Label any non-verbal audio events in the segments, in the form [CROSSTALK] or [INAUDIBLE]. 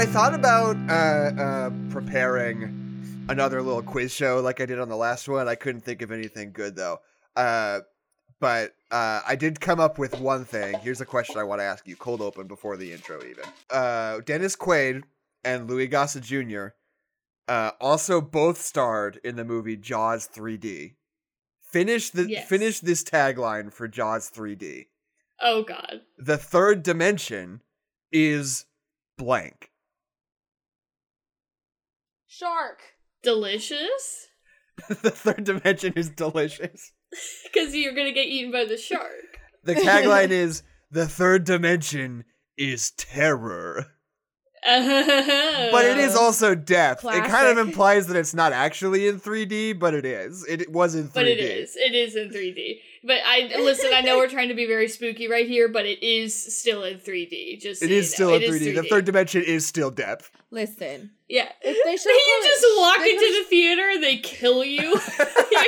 I thought about uh, uh, preparing another little quiz show like I did on the last one. I couldn't think of anything good though. Uh, but uh, I did come up with one thing. Here's a question I want to ask you, cold open before the intro, even. Uh, Dennis Quaid and Louis Gossett Jr. Uh, also both starred in the movie Jaws 3D. Finish the Yes. finish this tagline for Jaws 3D. Oh god. The third dimension is blank. Shark. Delicious? [LAUGHS] the third dimension is delicious. [LAUGHS] Because you're gonna get eaten by the shark. The tagline is the third dimension is terror. [LAUGHS] But it is also death. It kind of implies that it's not actually in 3D, but it is. It, it was in 3D. But it is. It is in 3D. But I listen. I know we're trying to be very spooky right here, but it is still in 3D. Just so It you is know. still in It 3D. is The third dimension is still depth. Listen. Yeah. If they [LAUGHS] should you just walk into the theater, and they kill you. [LAUGHS] [LAUGHS]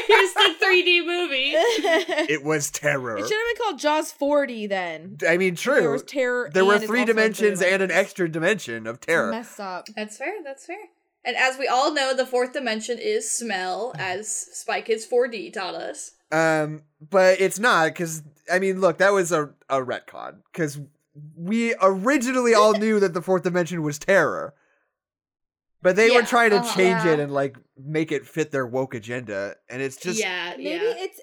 Here's the 3D movie. it It was terror. should have been called Jaws 40 then. I mean, true. There was terror. There were three dimensions and an extra dimension of terror. Messed up. That's fair. That's fair. And as we all know, the fourth dimension is smell, as Spy Kids 4D taught us. Um, but it's not because I mean, look, that was a a retcon because we originally all knew that the fourth dimension was terror, but they were trying to uh-huh. change it and like make it fit their woke agenda, and it's just yeah, Maybe yeah. it's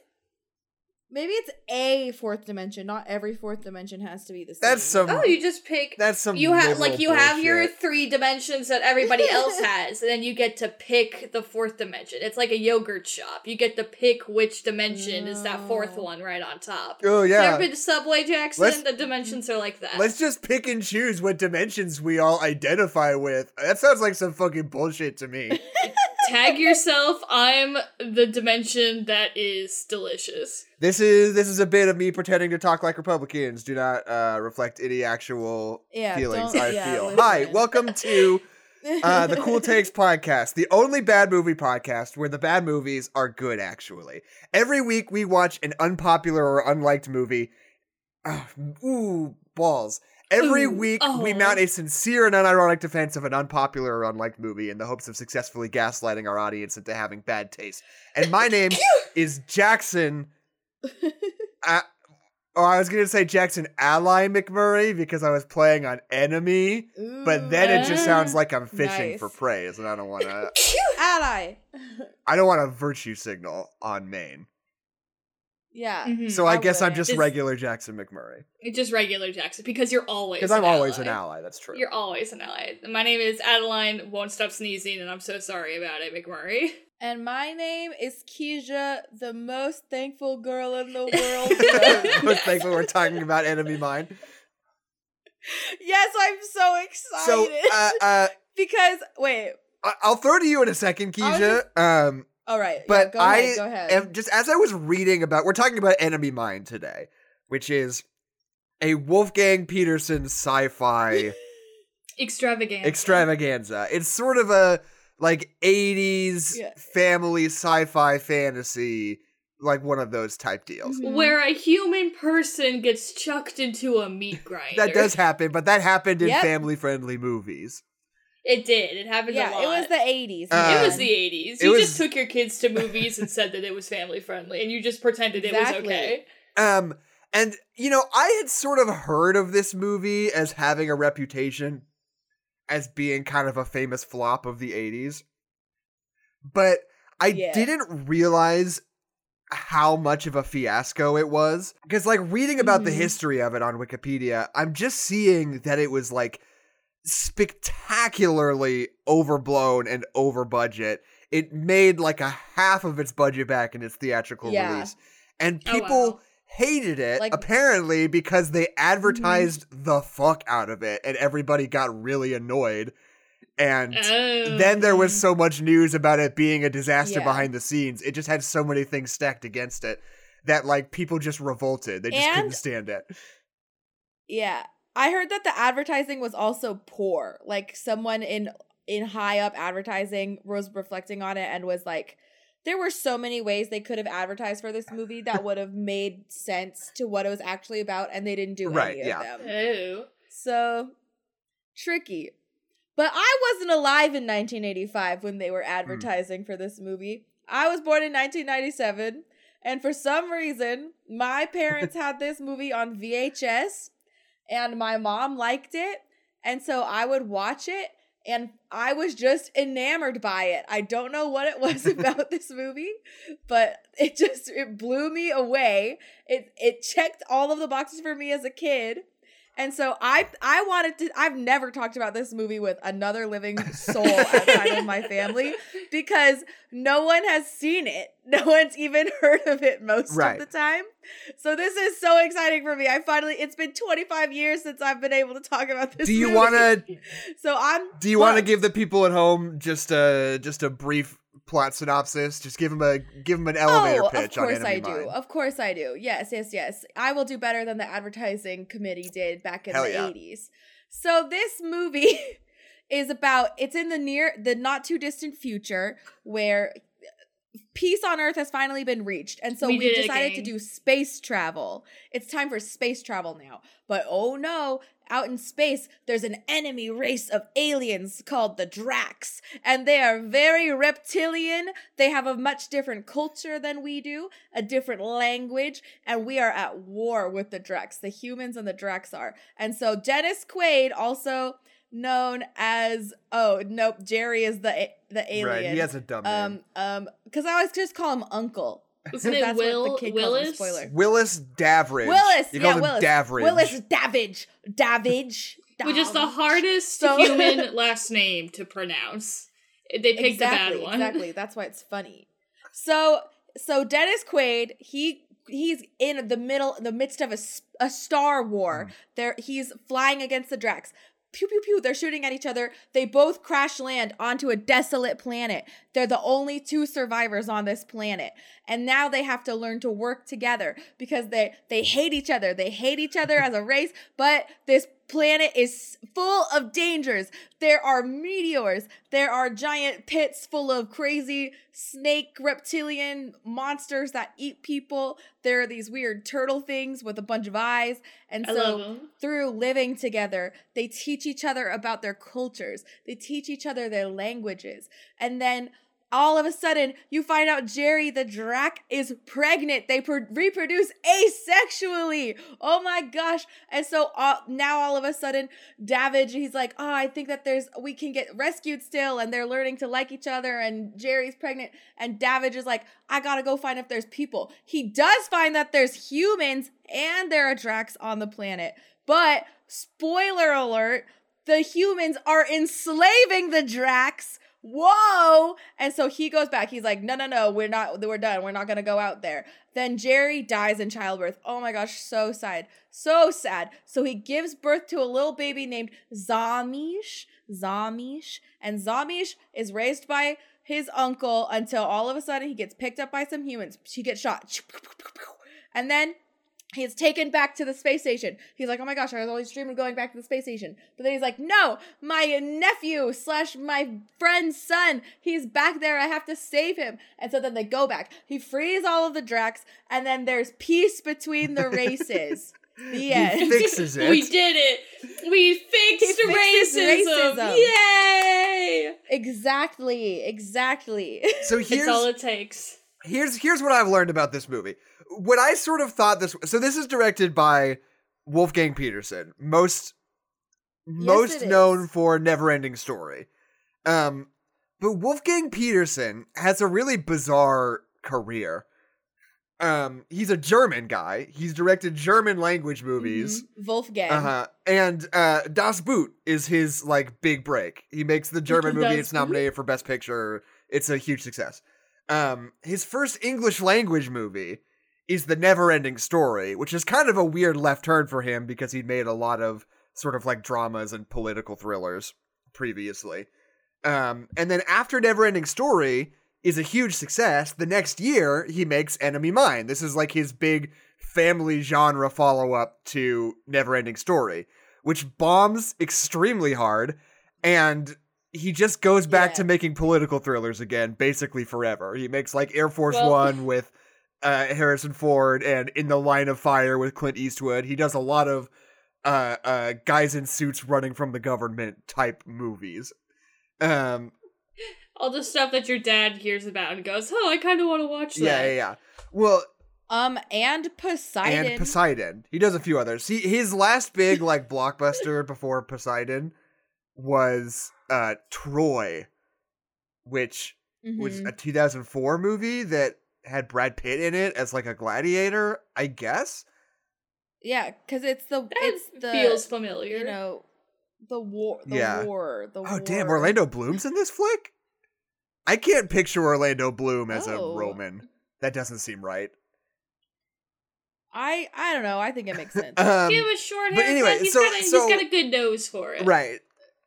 maybe it's a fourth dimension. Not every fourth dimension has to be the same. that's some Oh, you just pick. that's some You have like you have your three dimensions that everybody [LAUGHS] else has, and then you get to pick the fourth dimension. It's like a yogurt shop. You get to pick which dimension is that fourth oh. one right on top. Oh yeah. ever been to Subway, Jackson? Let's- the dimensions are like that. Let's just pick and choose what dimensions we all identify with. That sounds like some fucking bullshit to me. [LAUGHS] Tag yourself. I'm the dimension that is delicious. this is this is a bit of me pretending to talk like Republicans do not uh, reflect any actual Yeah, feelings [LAUGHS] I yeah, feel. listen. Hi, welcome to uh, the Cool [LAUGHS] Takes podcast, the only bad movie podcast where the bad movies are good, actually. Every week we watch an unpopular or unliked movie. Ah, ooh, balls. Every Ooh, week we oh. mount a sincere and unironic defense of an unpopular or unliked movie in the hopes of successfully gaslighting our audience into having bad taste. And my [LAUGHS] name is Jackson. [LAUGHS] Uh, oh, I was going to say Jackson Ally McMurray because I was playing on Enemy. But then it just sounds like I'm fishing Nice. for praise, and I don't want to. [LAUGHS] ally. I don't want a virtue signal on main. Yeah. Mhm. So I, I guess I'm wouldn't. just regular Jackson McMurray It's just regular Jackson because you're always because I'm an always ally. an ally. That's true. You're always an ally. My name is Adeline. Won't stop sneezing, and I'm so sorry about it, McMurray. And my name is Keisha, the most thankful girl in the [LAUGHS] world. [LAUGHS] I was thankful we're talking about enemy mine. yes, I'm so So excited. uh, uh, [LAUGHS] because wait, I- I'll throw to you in a second, I was Keisha. um, all right. but yeah, go I ahead. Go ahead. am just as I was reading about. We're talking about enemy mine today, which is a Wolfgang Petersen sci-fi. [LAUGHS] Extravagant. extravaganza. It's sort of a like 80s Yeah. family sci-fi fantasy, like one of those type deals. Mhm. Where a human person gets chucked into a meat grinder. [LAUGHS] That does happen, but that happened in Yep. family-friendly movies. It did. It happened a yeah, lot. it was the 80s. Uh, It was the 80s. You was- just took your kids to movies and said that it was family friendly, and you just pretended it was okay. Um and you know, I had sort of heard of this movie as having a reputation as being kind of a famous flop of the 80s. But I Yeah. didn't realize how much of a fiasco it was because like reading about the Mhm. history of it on Wikipedia, I'm just seeing that it was like spectacularly overblown and over budget. It made like a half of its budget back in its theatrical Yeah. release. And Oh, people wow. hated it Like- apparently because they mm-hmm. advertised the fuck out of it and everybody got really annoyed. And Oh. then there was oh. so much news about it being a disaster Yeah. behind the scenes. It just had so many things stacked against it that like people just revolted. They just couldn't stand it. Yeah. I heard that the advertising was also poor. Like someone in in high up advertising was reflecting on it and was like there were so many ways they could have advertised for this movie that [LAUGHS] would have made sense to what it was actually about, and they didn't do Right, any yeah. of them. Ew. So tricky. But I wasn't alive in 1985 when they were Hmm. advertising for this movie. I was born in 1997, and for some reason, my parents had this movie on VHS, and my mom liked it, and so I would watch it, and I was just enamored by it. I don't know what it [LAUGHS] was about this movie, but it just it blew me away. It it checked all of the boxes for me as a kid. And so I I wanted to I've never talked about this movie with another living soul outside of my family [LAUGHS] because no one has seen it. No one's even [LAUGHS] heard of it most Right. of the time. [LAUGHS] So this is so exciting for me. I finally it's been 25 years since I've been able to talk about this Do you want to [LAUGHS] So I'm do you want to give the people at home just a just a brief plot synopsis? Just give them a give them an elevator oh, pitch of course I do. Of course I do. Yes, yes, yes. I will do better than the advertising committee did back in Hell the yeah. 80s. So this movie [LAUGHS] is about it's in the near the not too distant future where peace on earth has finally been reached. And so We we, decided to do space travel. It's time for space travel now. But oh no out in space there's an enemy race of aliens called the Dracs. And they are very reptilian. They have a much different culture than we do a different language. And we are at war with the Dracs. The humans and the Dracs are. And so dennis quaid also known as oh nope jerry is the the alien Right, he has a dumb name. um, um, because I always just call him Uncle. [LAUGHS] Isn't it That's what the Will kid calls him, Willis? spoiler. Willis Davridge. Willis, You yeah, call him Willis. Davridge. Willis Davidge, Davidge, [LAUGHS] Which is the hardest So- [LAUGHS] human last name to pronounce. They picked exactly, a bad one. Exactly, that's why it's funny. So, so Dennis Quaid, he he's in the middle, the midst of a, s- a star war. Mm. There, he's flying against the Dracs. Pew pew pew! They're shooting at each other. They both crash land onto a desolate planet. They're the only two survivors on this planet, and now they have to learn to work together because they they hate each other. They hate each other as a race, but this planet is full of dangers. There are meteors. There are giant pits full of crazy snake reptilian monsters that eat people. There are these weird turtle things with a bunch of eyes. And I so through living together, they teach each other about their cultures. They teach each other their languages. And then all of a sudden, you find out Jerry the Drac is pregnant. They pro- reproduce asexually. Oh my gosh. And so uh, now all of a sudden, Davidge, he's like, oh, I think that there's, we can get rescued still. And they're learning to like each other. And Jerry's pregnant. And Davidge is like, I gotta go find if there's people. He does find that there's humans and there are Dracs on the planet. But spoiler alert, the humans are enslaving the Dracs. Whoa! And so he goes back. He's like, no, no, no, we're not, we're done. We're not gonna go out there. Then Jerry dies in childbirth. Oh my gosh, so sad. So sad. So he gives birth to a little baby named Zamish. Zamish. And Zamish is raised by his uncle until all of a sudden he gets picked up by some humans. She gets shot. And then he is taken back to the space station. He's like, oh my gosh, I was always dreaming of going back to the space station. But then he's like, no, my nephew slash my friend's son, he's back there. I have to save him. And so then they go back. He frees all of the Dracs, and then there's peace between the races. [LAUGHS] the He fixes [LAUGHS] it. We did it. We fixed fixes racism. racism. Yay! exactly, exactly. so It's here's all it takes. Here's here's what I've learned about this movie. What I sort of thought this so this is directed by Wolfgang Petersen, most most known is. for Neverending Story. Um but Wolfgang Petersen has a really bizarre career. Um he's a German guy. He's directed German language movies. Mhm. Wolfgang. Uh-huh. And uh Das Boot is his like big break. He makes the German [LAUGHS] movie, it's nominated for Best Picture. It's a huge success. Um his first English language movie is The Never Ending Story, which is kind of a weird left turn for him because he'd made a lot of sort of like dramas and political thrillers previously. Um and then after Never Ending Story is a huge success, the next year he makes Enemy Mine. This is like his big family genre follow up to Neverending Story, which bombs extremely hard and he just goes back Yeah. to making political thrillers again, basically forever. He makes like Air Force Well- One with uh, Harrison Ford and In the Line of Fire with Clint Eastwood. He does a lot of uh, uh, guys in suits running from the government type movies. Um, All the stuff that your dad hears about and goes, "Oh, I kind of want to watch that." yeah, yeah, yeah. Well, Um, and Poseidon. and Poseidon. He does a few others. He his last big like blockbuster before Poseidon was uh Troy, which was Mhm. a 2004 movie that had Brad Pitt in it as like a gladiator, I guess. yeah, because it's the That it's the feels familiar. you know the war the Yeah. war the Oh damn. Orlando Bloom's in this flick? I can't picture Orlando Bloom as Oh. a Roman. That doesn't seem right. I I don't know. I think it makes [LAUGHS] sense. Um, Give him a short but anyway, he's so- got a, so- he's got a good nose for it. right.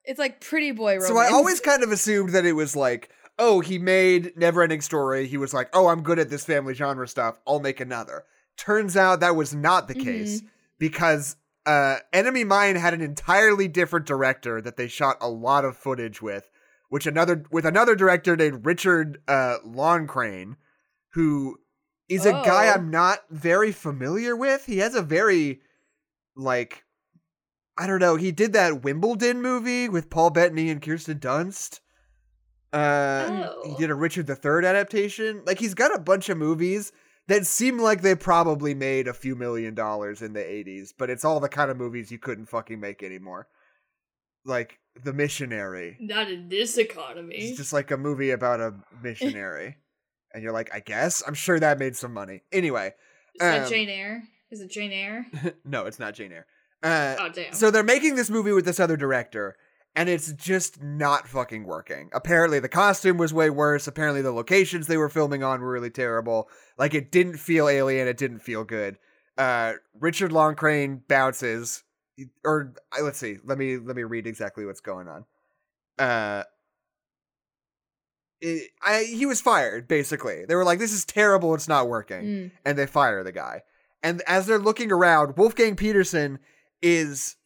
It's like pretty boy romance. So I always kind of assumed that it was like, oh, he made Neverending Story. He was like, oh, I'm good at this family genre stuff. I'll make another. Turns out that was not the case because uh, Enemy Mine had an entirely different director that they shot a lot of footage with, which another with another director named Richard uh, Loncraine, who is a guy Oh. I'm not very familiar with. He has a very like I don't know. He did that Wimbledon movie with Paul Bettany and Kirsten Dunst. Uh, He Oh. did a Richard III adaptation. Like he's got a bunch of movies that seem like they probably made a few million dollars in the 80s, but it's all the kind of movies you couldn't fucking make anymore. Like The Missionary. Not in this economy. It's just like a movie about a missionary. [LAUGHS] and you're like, I guess? I'm sure that made some money. Anyway, Is that um, Jane Eyre? Is it Jane Eyre? [LAUGHS] no, it's not Jane Eyre. Uh, Oh damn. so they're making this movie with this other director, and it's just not fucking working. Apparently, the costume was way worse. Apparently, the locations they were filming on were really terrible. Like, it didn't feel alien. It didn't feel good. Uh, Richard Loncraine bounces, or let's see. Let me let me read exactly what's going on. Uh, it, I he was fired basically. They were like, "This is terrible. It's not working." Mm. and they fire the guy. And as they're looking around, Wolfgang Petersen is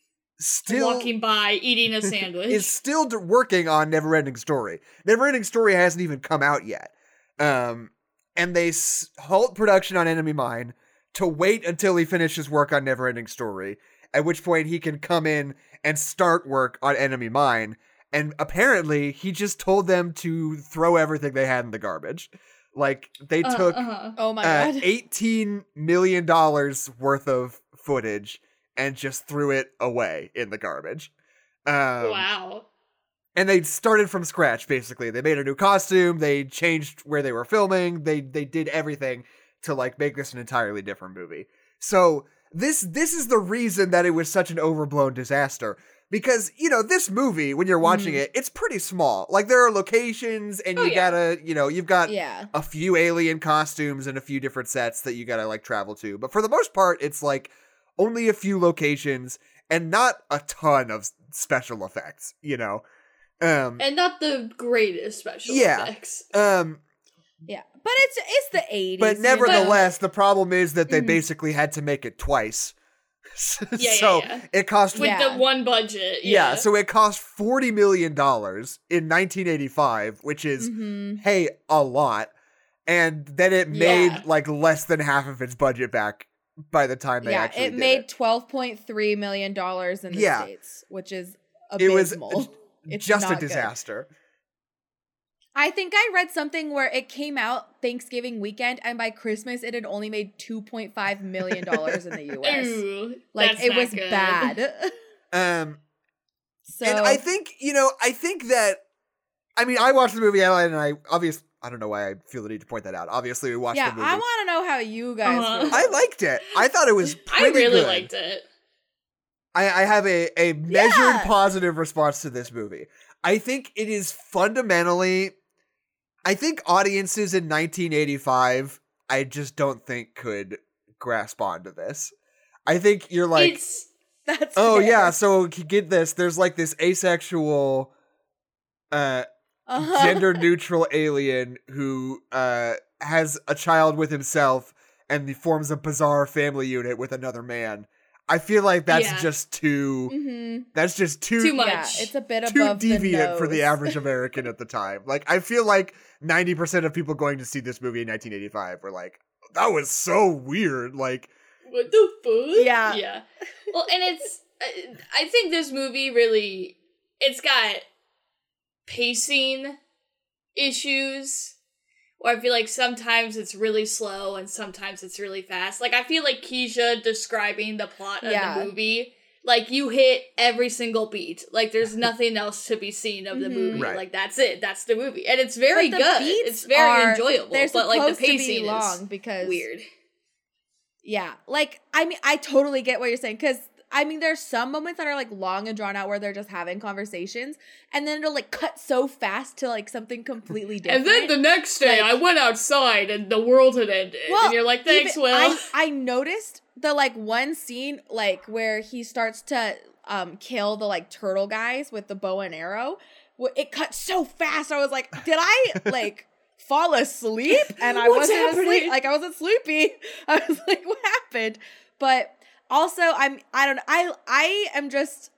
still walking by eating a [LAUGHS] sandwich. is still d- working on Neverending Story. Neverending Story hasn't even come out yet. Um, and they s- halt production on Enemy Mine to wait until he finishes work on Neverending Story. At which point he can come in and start work on Enemy Mine. And apparently, he just told them to throw everything they had in the garbage. Like they Uh, took uh-huh. Oh my uh, god. eighteen million dollars worth of footage and just threw it away in the garbage. Um, wow. And they started from scratch. Basically, they made a new costume. They changed where they were filming. They they did everything to like make this an entirely different movie. So this this is the reason that it was such an overblown disaster. Because you know this movie, when you're watching Mhm. it, it's pretty small. Like there are locations, and Oh, you yeah. gotta, you know, you've got yeah. a few alien costumes and a few different sets that you gotta like travel to. But for the most part, it's like only a few locations and not a ton of special effects, you know? Um, And not the greatest special Yeah. effects. um, Yeah. But it's it's the 80s. but you know? nevertheless, the problem is that they Mhm. basically had to make it twice. [LAUGHS] Yeah, yeah, so yeah. it cost With Yeah. the one budget. yeah. Yeah. so it cost forty million dollars in 1985, which is Mhm. hey, a lot. And then it made Yeah. like less than half of its budget back by the time they Yeah, actually it did made it. twelve point three million dollars in the Yeah. states, which is a It was. [LAUGHS] It's just a not good. disaster. I think I read something where it came out Thanksgiving weekend, and by Christmas it had only made two point five million dollars in the [LAUGHS] U.S. Ooh, like it was good. bad. [LAUGHS] Um, so and I think you know, I think that, I mean, I watched the movie Adelaide, and I obviously, I don't know why I feel the need to point that out. Obviously, we watched yeah, the movie. I want to know how you guys. Uh-huh. I liked it. I thought it was [LAUGHS] I really good. liked it. I, I have a, a measured Yeah. positive response to this movie. I think it is fundamentally I think audiences in 1985 I just don't think could grasp onto this. I think you're like it's That's oh fair. yeah, so you get this there's like this asexual uh Uh-huh. gender neutral alien who uh has a child with himself and he forms a bizarre family unit with another man. I feel like that's Yeah. just too. Mm-hmm. That's just too Too much. Yeah, it's a bit too above deviant for the average American at the time. Like I feel like ninety percent of people going to see this movie in 1985 were like, "That was so weird." Like, what the fuck? Yeah. Yeah. Well, and it's I- I think this movie really it's got pacing issues or I feel like sometimes it's really slow and sometimes it's really fast. Like I feel like Keisha describing the plot of Yeah. the movie like you hit every single beat. Like there's [LAUGHS] nothing else to be seen of the movie. Right. Like that's it. That's the movie. And it's very But the good. beats It's very are- enjoyable. But like the pacing be long is because weird. Yeah, like I mean, I totally get what you're saying because I mean, there's some moments that are like long and drawn out where they're just having conversations, and then it'll like cut so fast to like something completely different. And then the next day, Like- I went outside and the world had ended. Well, and you're like, thanks, even- Will. I, I noticed the like one scene like where he starts to um kill the like turtle guys with the bow and arrow. It cut so fast. I was like, did I like fall asleep? And I What's wasn't asleep. Like I wasn't sleepy. [LAUGHS] I was like, what happened? But also, I'm I don't I I am just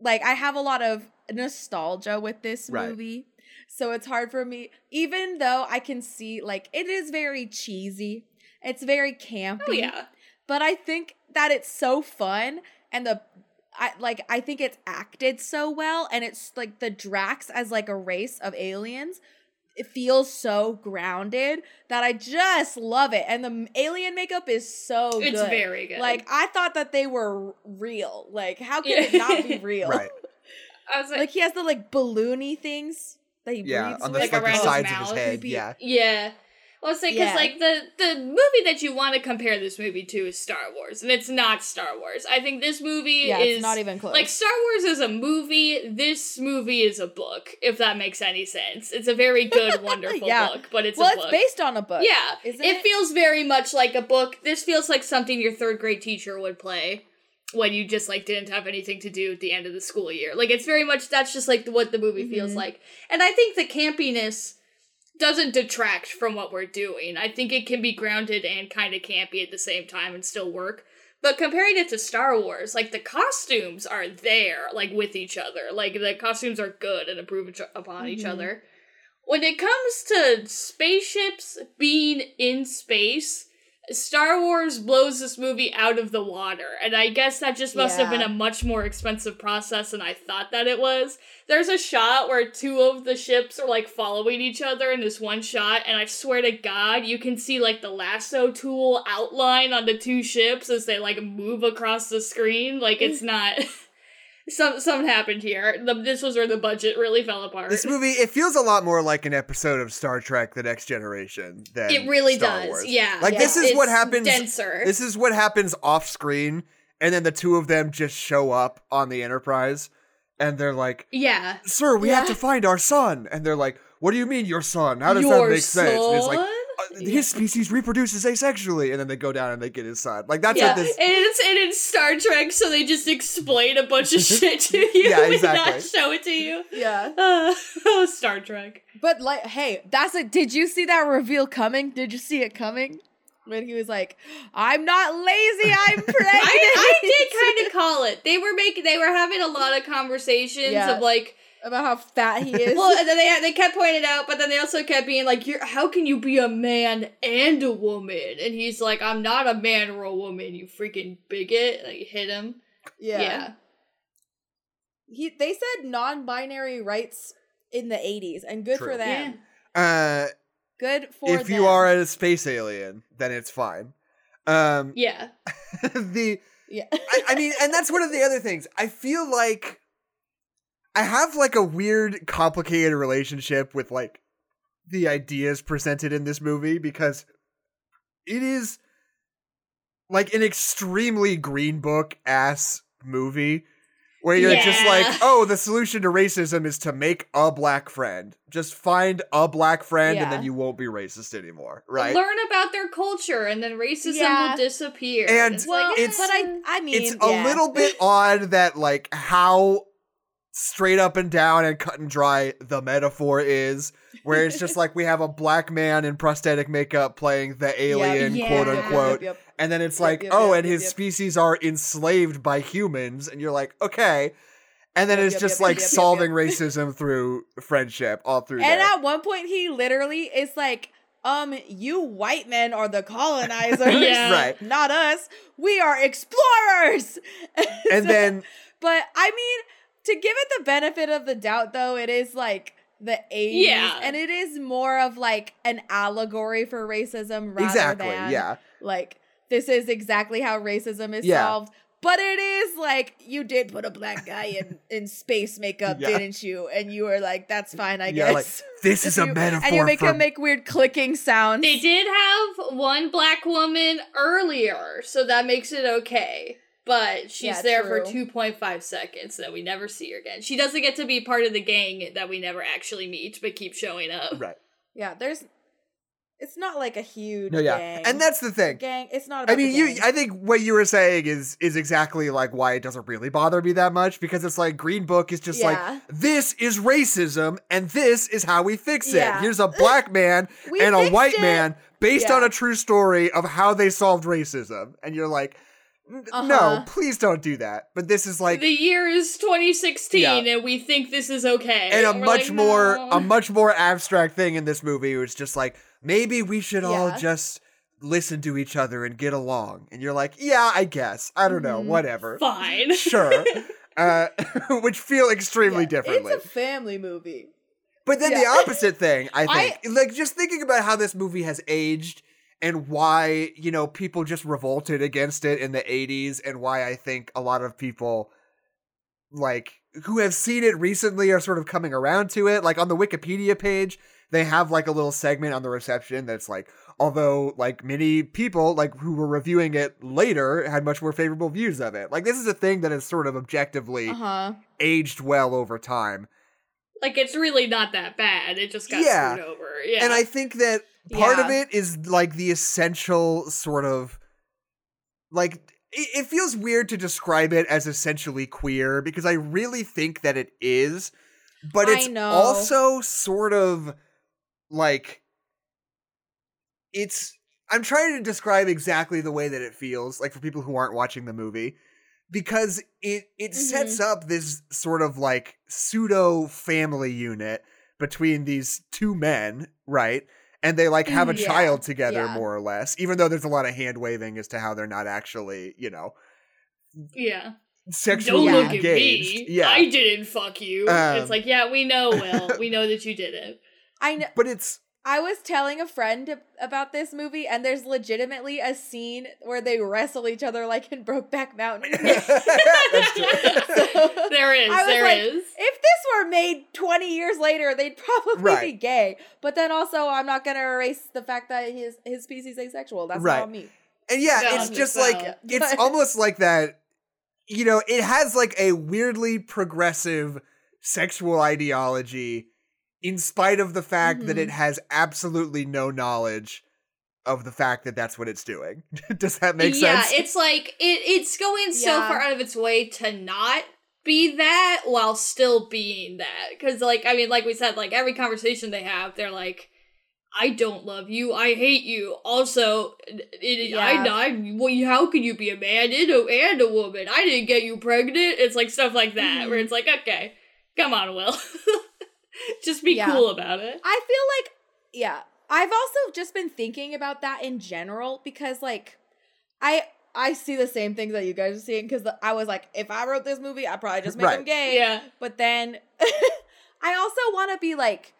like I have a lot of nostalgia with this Right. movie. So it's hard for me, even though I can see like it is very cheesy. It's very campy. oh, yeah. But I think that it's so fun and the I like I think it's acted so well and it's like the Dracs as like a race of aliens. It feels so grounded that I just love it. And the alien makeup is so It's good. very good. Like I thought that they were real. Like how can Yeah. it not be [LAUGHS] real? right? I was like, Like he has the like balloony things that he Yeah, breathes on the, with. Like like, the around his sides of his mouth. head. Yeah, yeah. Well, like, because, Yeah. like, the, the movie that you want to compare this movie to is Star Wars, and it's not Star Wars. I think this movie yeah, is. it's not even close. Like, Star Wars is a movie, this movie is a book, if that makes any sense. It's a very good, [LAUGHS] wonderful Yeah. book, but it's well, a it's based on a book. Yeah, it, it? feels very much like a book. This feels like something your third grade teacher would play when you just like didn't have anything to do at the end of the school year. Like it's very much that's just like what the movie feels Mhm. like. And I think the campiness doesn't detract from what we're doing. I think it can be grounded and kind of campy at the same time and still work. But comparing it to Star Wars, like the costumes are there, like with each other. Like the costumes are good and improve upon each Mhm. other. When it comes to spaceships being in space, Star Wars blows this movie out of the water. And I guess that just must have been a much more expensive process than I thought that it was. There's a shot where two of the ships are like following each other in this one shot, and I swear to God, you can see like the lasso tool outline on the two ships as they like move across the screen. Like it's [LAUGHS] not. Some something happened here. The, this was where the budget really fell apart. this movie it feels a lot more like an episode of Star Trek: The Next Generation than it really Star does. Wars. Yeah. Like, this yeah. is what happens- Denser. This is what happens off screen, and then the two of them just show up on the Enterprise, and they're like, yeah. "Sir, we have to find our son," and they're like, "What do you mean your son? How does Your that make sense?" And it's like, son? His species reproduces asexually, and then they go down and they get inside. Like that's yeah, what this. and it's and it's Star Trek, so they just explain a bunch of [LAUGHS] shit to you Yeah, and exactly. not show it to you. Yeah. Uh, [LAUGHS] oh, Star Trek. But like, hey, that's a. Did you see that reveal coming? Did you see it coming? When he was like, "I'm not lazy. I'm [LAUGHS] pregnant." I, I did kind of call it. They were making, they were having a lot of conversations Yeah. of like, about how fat he is. well, and then they they kept pointing it out, but then they also kept being like, "You're how can you be a man and a woman?" And he's like, "I'm not a man or a woman, you freaking bigot." Like hit him. yeah. yeah. He. They said non-binary rights in the '80s, and good True. for them. Uh, Good for if you are a space alien, then it's fine. Um, Yeah. [LAUGHS] the yeah. I, I mean, and that's one of the other things. I feel like I have like a weird, complicated relationship with like the ideas presented in this movie because it is like an extremely green book ass movie where you're just like, oh, the solution to racism is to make a black friend. Just find a black friend and then you won't be racist anymore, right? Learn about their culture, and then racism Yeah. will disappear. And it's well, like, it's- but I. I mean, it's a little bit [LAUGHS] odd that like how straight up and down and cut and dry the metaphor is where it's just like we have a black man in prosthetic makeup playing the alien, Yeah. quote unquote, Yep, yep. and then it's Yep, like, yep, oh, yep, and yep, his yep. species are enslaved by humans, and you're like, okay. And then Yep, it's yep, just yep, like yep, yep, solving yep. racism through friendship all through And there. at one point, he literally is like, um, you white men are the [LAUGHS] colonizers. Yeah. Right. Not us. We are explorers. [LAUGHS] and So- then but I mean, to give it the benefit of the doubt, though, it is like the 80s. Yeah. And it is more of like an allegory for racism rather exactly, than yeah. like this is exactly how racism is Yeah. solved. But it is like you did put a black guy in in space makeup, Yeah. didn't you? And you were like, "That's fine, I Yeah, like, guess." [LAUGHS] This is a You- metaphor and you make for him make weird clicking sounds. They did have one black woman earlier, so that makes it okay. But she's Yeah, there true. for 2.5 seconds, so we never see her again. She doesn't get to be part of the gang that we never actually meet, but keep showing up. right. Yeah, there's. It's not like a huge No, yeah, gang. and that's the thing. gang. It's not. About I mean, the you. I think what you were saying is is exactly like why it doesn't really bother me that much because it's like Green Book is just Yeah. like this is racism and this is how we fix it. Yeah. Here's a black man [LAUGHS] and a white it. man based on a true story of how they solved racism, and you're like, "N- no, Uh-huh. please don't do that. But this is like. the year is 2016, Yeah. and we think this is okay. and a we're much like, more "No." a much more abstract thing in this movie was just like maybe we should all just listen to each other and get along and you're like yeah i guess i don't know Mhm. whatever fine. [LAUGHS] sure [LAUGHS] uh [LAUGHS] which feel extremely Yeah, differently It's a family movie. but then the opposite thing i think like just thinking about how this movie has aged and why you know people just revolted against it in the 80s and why i think a lot of people like who have seen it recently are sort of coming around to it like on the wikipedia page they have like a little segment on the reception that's like although like many people like who were reviewing it later had much more favorable views of it like this is a thing that has sort of objectively Uh huh. aged well over time like, it's really not that bad. It just got Yeah. screwed over. Yeah. And I think that part of it is like the essential sort of like it, feels weird to describe it as essentially queer because I really think that it is, but it's also sort of like it's I'm trying to describe exactly the way that it feels like for people who aren't watching the movie because it it sets mm-hmm. up this sort of like pseudo family unit between these two men, right? And they like have a Mhm, yeah, child together yeah. more or less, even though there's a lot of hand waving as to how they're not actually, you know, yeah. sexually Don't look engaged. at me. Yeah. I didn't fuck you. Um, it's like, yeah, we know, Will. [LAUGHS] we know that you did it. I know. but it's I was telling a friend about this movie, and there's legitimately a scene where they wrestle each other like in Brokeback Mountain. [LAUGHS] That's true. So- [LAUGHS] There is. I was There like, is. if this were made 20 years later, they'd probably be gay. But then also, I'm not going to erase the fact that his his species asexual. That's Right. not me. And yeah, No, it's just no. like it's [LAUGHS] almost like that. You know, it has like a weirdly progressive sexual ideology, in spite of the fact that Mhm. it has absolutely no knowledge of the fact that that's what it's doing. [LAUGHS] Does that make yeah, sense? Yeah, it's like it. It's going so Yeah. far out of its way to not be that while still being that. Because, like, I mean, like we said, like every conversation they have, they're like, "I don't love you. I hate you." Also, it, it, I, Yeah. I, well, how can you be a man and a, and a woman? I didn't get you pregnant. It's like stuff like that, where Mhm. it's like, okay, come on, Will, [LAUGHS] [LAUGHS] just be Yeah. cool about it. I feel like, yeah. I've also just been thinking about that in general because, like, I I see the same things that you guys are seeing because I was like, if I wrote this movie, I'd probably just make Right. him gay. Yeah, But then [LAUGHS] I also want to be like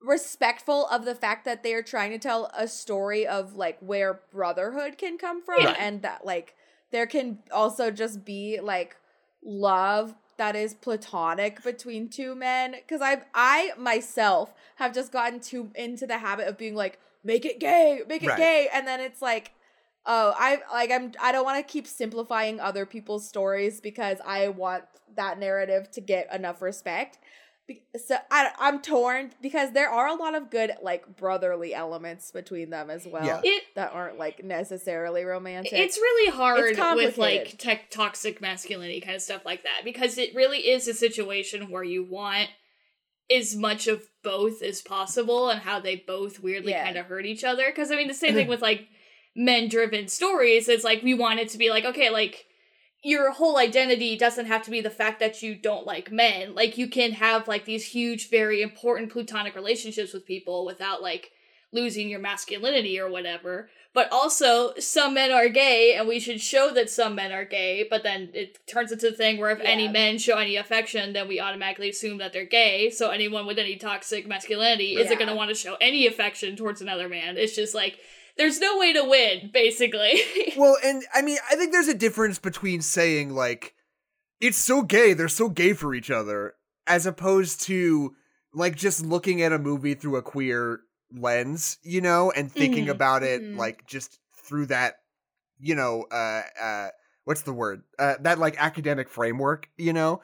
respectful of the fact that they are trying to tell a story of like where brotherhood can come from Yeah. and that like there can also just be like love that is platonic between two men cuz I I myself have just gotten too into the habit of being like make it gay, make it Right. gay and then it's like oh I like I'm I don't want to keep simplifying other people's stories because I want that narrative to get enough respect. Be- So I I'm torn because there are a lot of good like brotherly elements between them as well Yeah. it that aren't like necessarily romantic. It's really hard with like tech toxic masculinity kind of stuff like that because it really is a situation where you want as much of both as possible and how they both weirdly Yeah. kind of hurt each other. Because I mean, the same thing with like men driven stories. It's like we want it to be like, okay, like your whole identity doesn't have to be the fact that you don't like men. Like you can have like these huge, very important platonic relationships with people without like losing your masculinity or whatever. But also, some men are gay, and we should show that some men are gay. But then it turns into the thing where if any men show any affection, then we automatically assume that they're gay. So anyone with any toxic masculinity isn't going to want to show any affection towards another man. It's just like there's no way to win, basically. [LAUGHS] Well, and I mean, I think there's a difference between saying like it's so gay, they're so gay for each other, as opposed to like just looking at a movie through a queer lens, you know, and thinking Mhm. about it Mhm. like just through that, you know, uh uh what's the word? Uh that like academic framework, you know?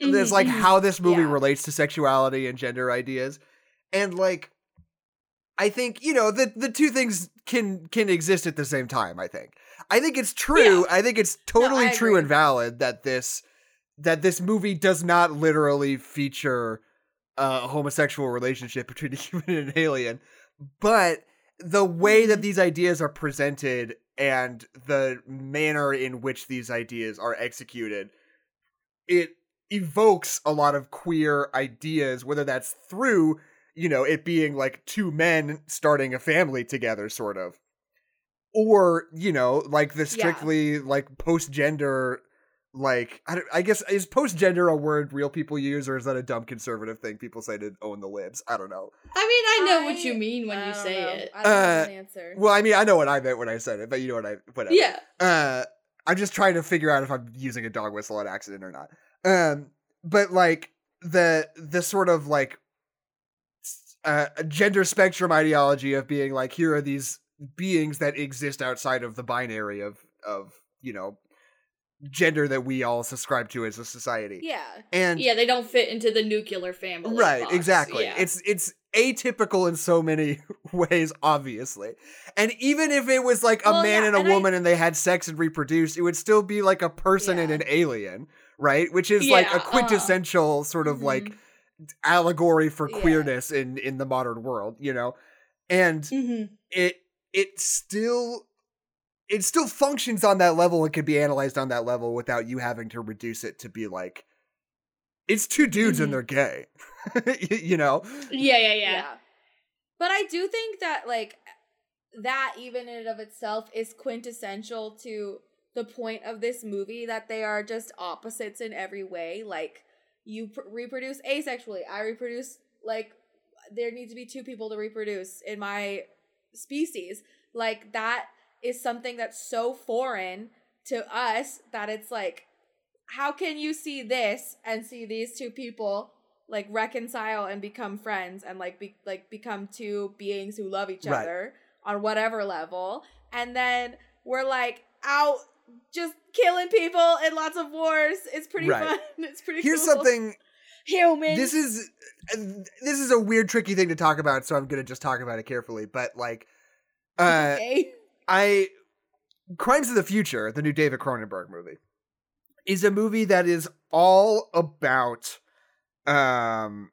There's Mhm, like mhm. how this movie Yeah. relates to sexuality and gender ideas. And like I think, you know, the the two things can can exist at the same time, I think. I think it's true. I think it's totally I true and valid that this that this movie does not literally feature a homosexual relationship between [LAUGHS] a human and an alien, but the way that Mhm. these ideas are presented and the manner in which these ideas are executed, it evokes a lot of queer ideas, whether that's through, you know, it being like two men starting a family together, sort of. Or, you know, like the Yeah. strictly like post gender like I, don't- I guess is post gender a word real people use or is that a dumb conservative thing people say to own the libs? I don't know. I mean, I know what you mean when I you say know. it. I don't have Uh, an answer. Well, I mean, I know what I meant when I said it, but you know what I whatever. Yeah. Uh, I'm just trying to figure out if I'm using a dog whistle on accident or not. Um, but like the the sort of like uh, gender spectrum ideology of being like here are these beings that exist outside of the binary of of you know gender that we all subscribe to as a society. yeah. And Yeah, they don't fit into the nuclear family. right box. exactly Yeah. it's it's atypical in so many [LAUGHS] ways obviously and even if it was like a Well, man yeah, and a and I- woman and they had sex and reproduced it would still be like a person and an alien right which is like Yeah, a uh-huh. quintessential sort of like Mhm. Allegory for Yeah. queerness in in the modern world you know and Mhm. it it still it still functions on that level and can be analyzed on that level without you having to reduce it to be like it's two dudes Mhm. and they're gay [LAUGHS] you know Yeah, yeah, yeah. But I do think that like that even in and of itself is quintessential to the point of this movie that they are just opposites in every way. Like you pr- reproduce asexually, I reproduce like there needs to be two people to reproduce in my species. Like that is something that's so foreign to us that it's like how can you see this and see these two people like reconcile and become friends and like be like become two beings who love each Right. other on whatever level and then we're like out just killing people in lots of wars it's pretty Right. fun [LAUGHS] it's pretty Here's cool. something. human This is this is a weird, tricky thing to talk about, so I'm gonna just talk about it carefully. But like, uh, okay. [LAUGHS] I Crimes of the Future, the new David Cronenberg movie, is a movie that is all about um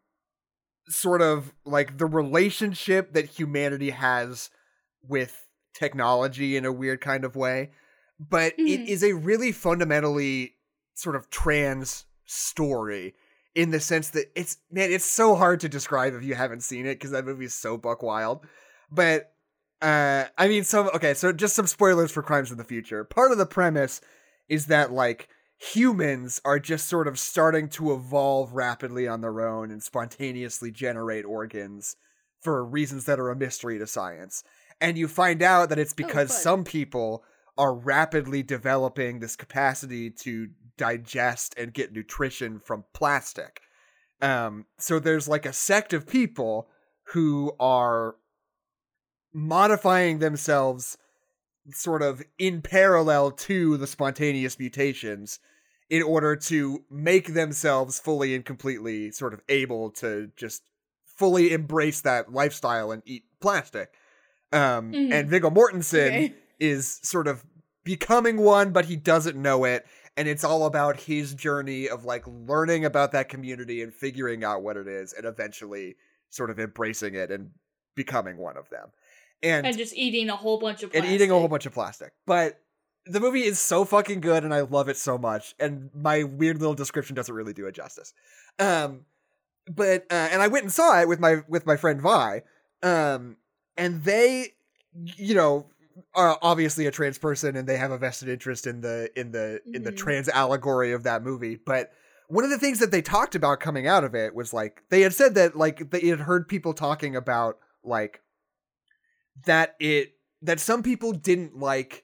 sort of like the relationship that humanity has with technology in a weird kind of way. But it Mhm. is a really fundamentally sort of trans story in the sense that it's man, it's so hard to describe if you haven't seen it because that movie is so buck wild. But uh I mean some okay, so just some spoilers for Crimes of the Future. Part of the premise is that like humans are just sort of starting to evolve rapidly on their own and spontaneously generate organs for reasons that are a mystery to science. And you find out that it's because fun. some people are rapidly developing this capacity to digest and get nutrition from plastic. Um, so there's like a sect of people who are modifying themselves sort of in parallel to the spontaneous mutations in order to make themselves fully and completely sort of able to just fully embrace that lifestyle and eat plastic. Um, Mhm. And Viggo Mortensen Okay. Is sort of becoming one, but he doesn't know it. and it's all about his journey of like learning about that community and figuring out what it is and eventually sort of embracing it and becoming one of them. And, and just eating a whole bunch of and eating a whole bunch of plastic. But the movie is so fucking good and i love it so much and my weird little description doesn't really do it justice. Um but uh, and i went and saw it with my with my friend vi um and they you know are obviously a trans person and they have a vested interest in the in the in the Mhm. trans allegory of that movie but one of the things that they talked about coming out of it was like they had said that like they had heard people talking about like that it that some people didn't like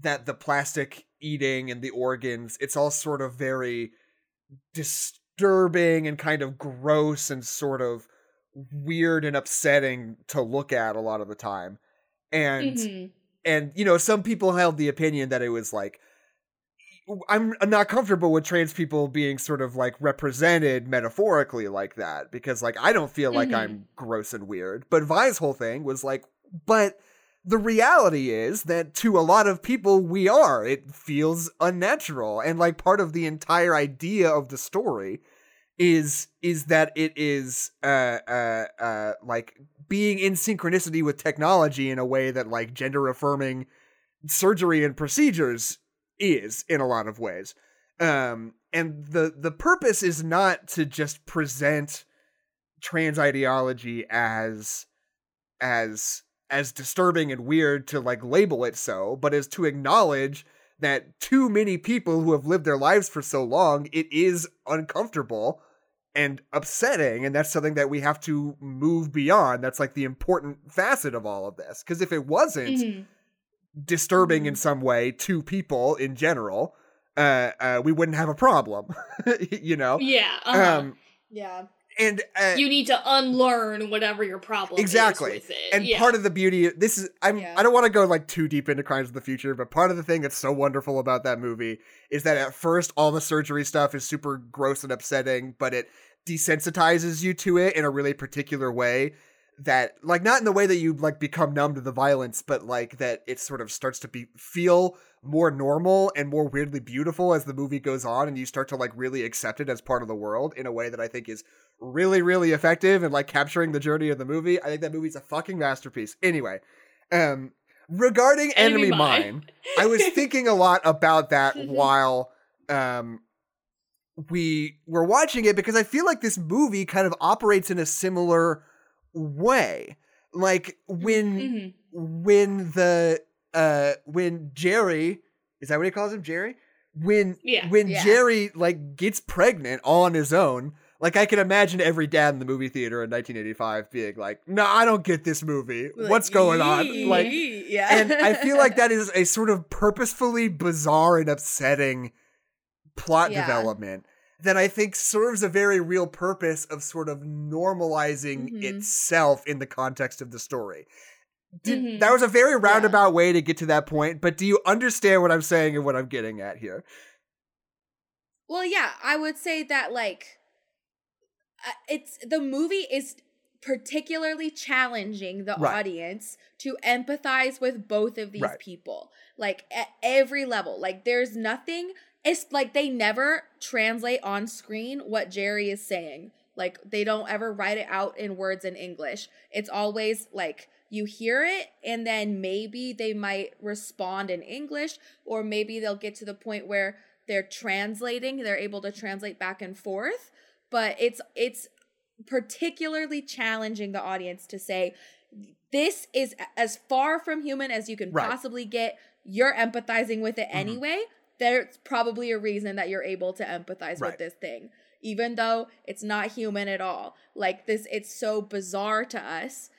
that the plastic eating and the organs it's all sort of very disturbing and kind of gross and sort of weird and upsetting to look at a lot of the time and Mhm. And you know some people held the opinion that it was like I'm not comfortable with trans people being sort of like represented metaphorically like that because like I don't feel like Mhm. I'm gross and weird. But Vi's whole thing was like, but the reality is that to a lot of people we are. It feels unnatural. And like part of the entire idea of the story is is that it is uh uh uh like being in synchronicity with technology in a way that like gender affirming surgery and procedures is in a lot of ways. Um and the the purpose is not to just present trans ideology as as as disturbing and weird to like label it so but is to acknowledge that too many people who have lived their lives for so long it is uncomfortable and upsetting and that's something that we have to move beyond that's like the important facet of all of this because if it wasn't Mhm. disturbing in some way to people in general, uh, uh, we wouldn't have a problem, [LAUGHS] you know. Yeah. Uh-huh. Um, Yeah. And uh, you need to unlearn whatever your problem Exactly. is with it. and yeah. part of the beauty, this is I'm Yeah. I don't want to go like too deep into Crimes of the Future, but part of the thing that's so wonderful about that movie is that at first all the surgery stuff is super gross and upsetting, but it desensitizes you to it in a really particular way that like not in the way that you like become numb to the violence but like that it sort of starts to be feel more normal and more weirdly beautiful as the movie goes on and you start to like really accept it as part of the world in a way that I think is really really effective and like capturing the journey of the movie. I think that movie's a fucking masterpiece. Anyway, um regarding Enemy Enemy, Mine. Mine, I was thinking a lot about that [LAUGHS] while um we were watching it because I feel like this movie kind of operates in a similar way. Like when Mhm. when the uh when Jerry is that what he calls him Jerry? When Yeah. when Yeah. Jerry like gets pregnant all on his own, like I can imagine every dad in the movie theater in 1985 being like, "No, I don't get this movie. What's going on?" Like yeah. and I feel like that is [LAUGHS] a sort of purposefully bizarre and upsetting plot Yeah. development that I think serves a very real purpose of sort of normalizing Mhm. itself in the context of the story. Did, Mhm. That was a very roundabout way to get to that point, but do you understand what I'm saying and what I'm getting at here? Well, yeah, I would say that like uh, it's the movie is particularly challenging the Right. audience to empathize with both of these Right. people. Like at every level. Like there's nothing it's like they never translate on screen what Jerry is saying. Like they don't ever write it out in words in English. It's always like you hear it and then maybe they might respond in English or maybe they'll get to the point where they're translating, they're able to translate back and forth, but it's it's particularly challenging the audience to say this is as far from human as you can Right. possibly get. You're empathizing with it Mhm. anyway. There's probably a reason that you're able to empathize Right. with this thing, even though it's not human at all. Like this, it's so bizarre to us.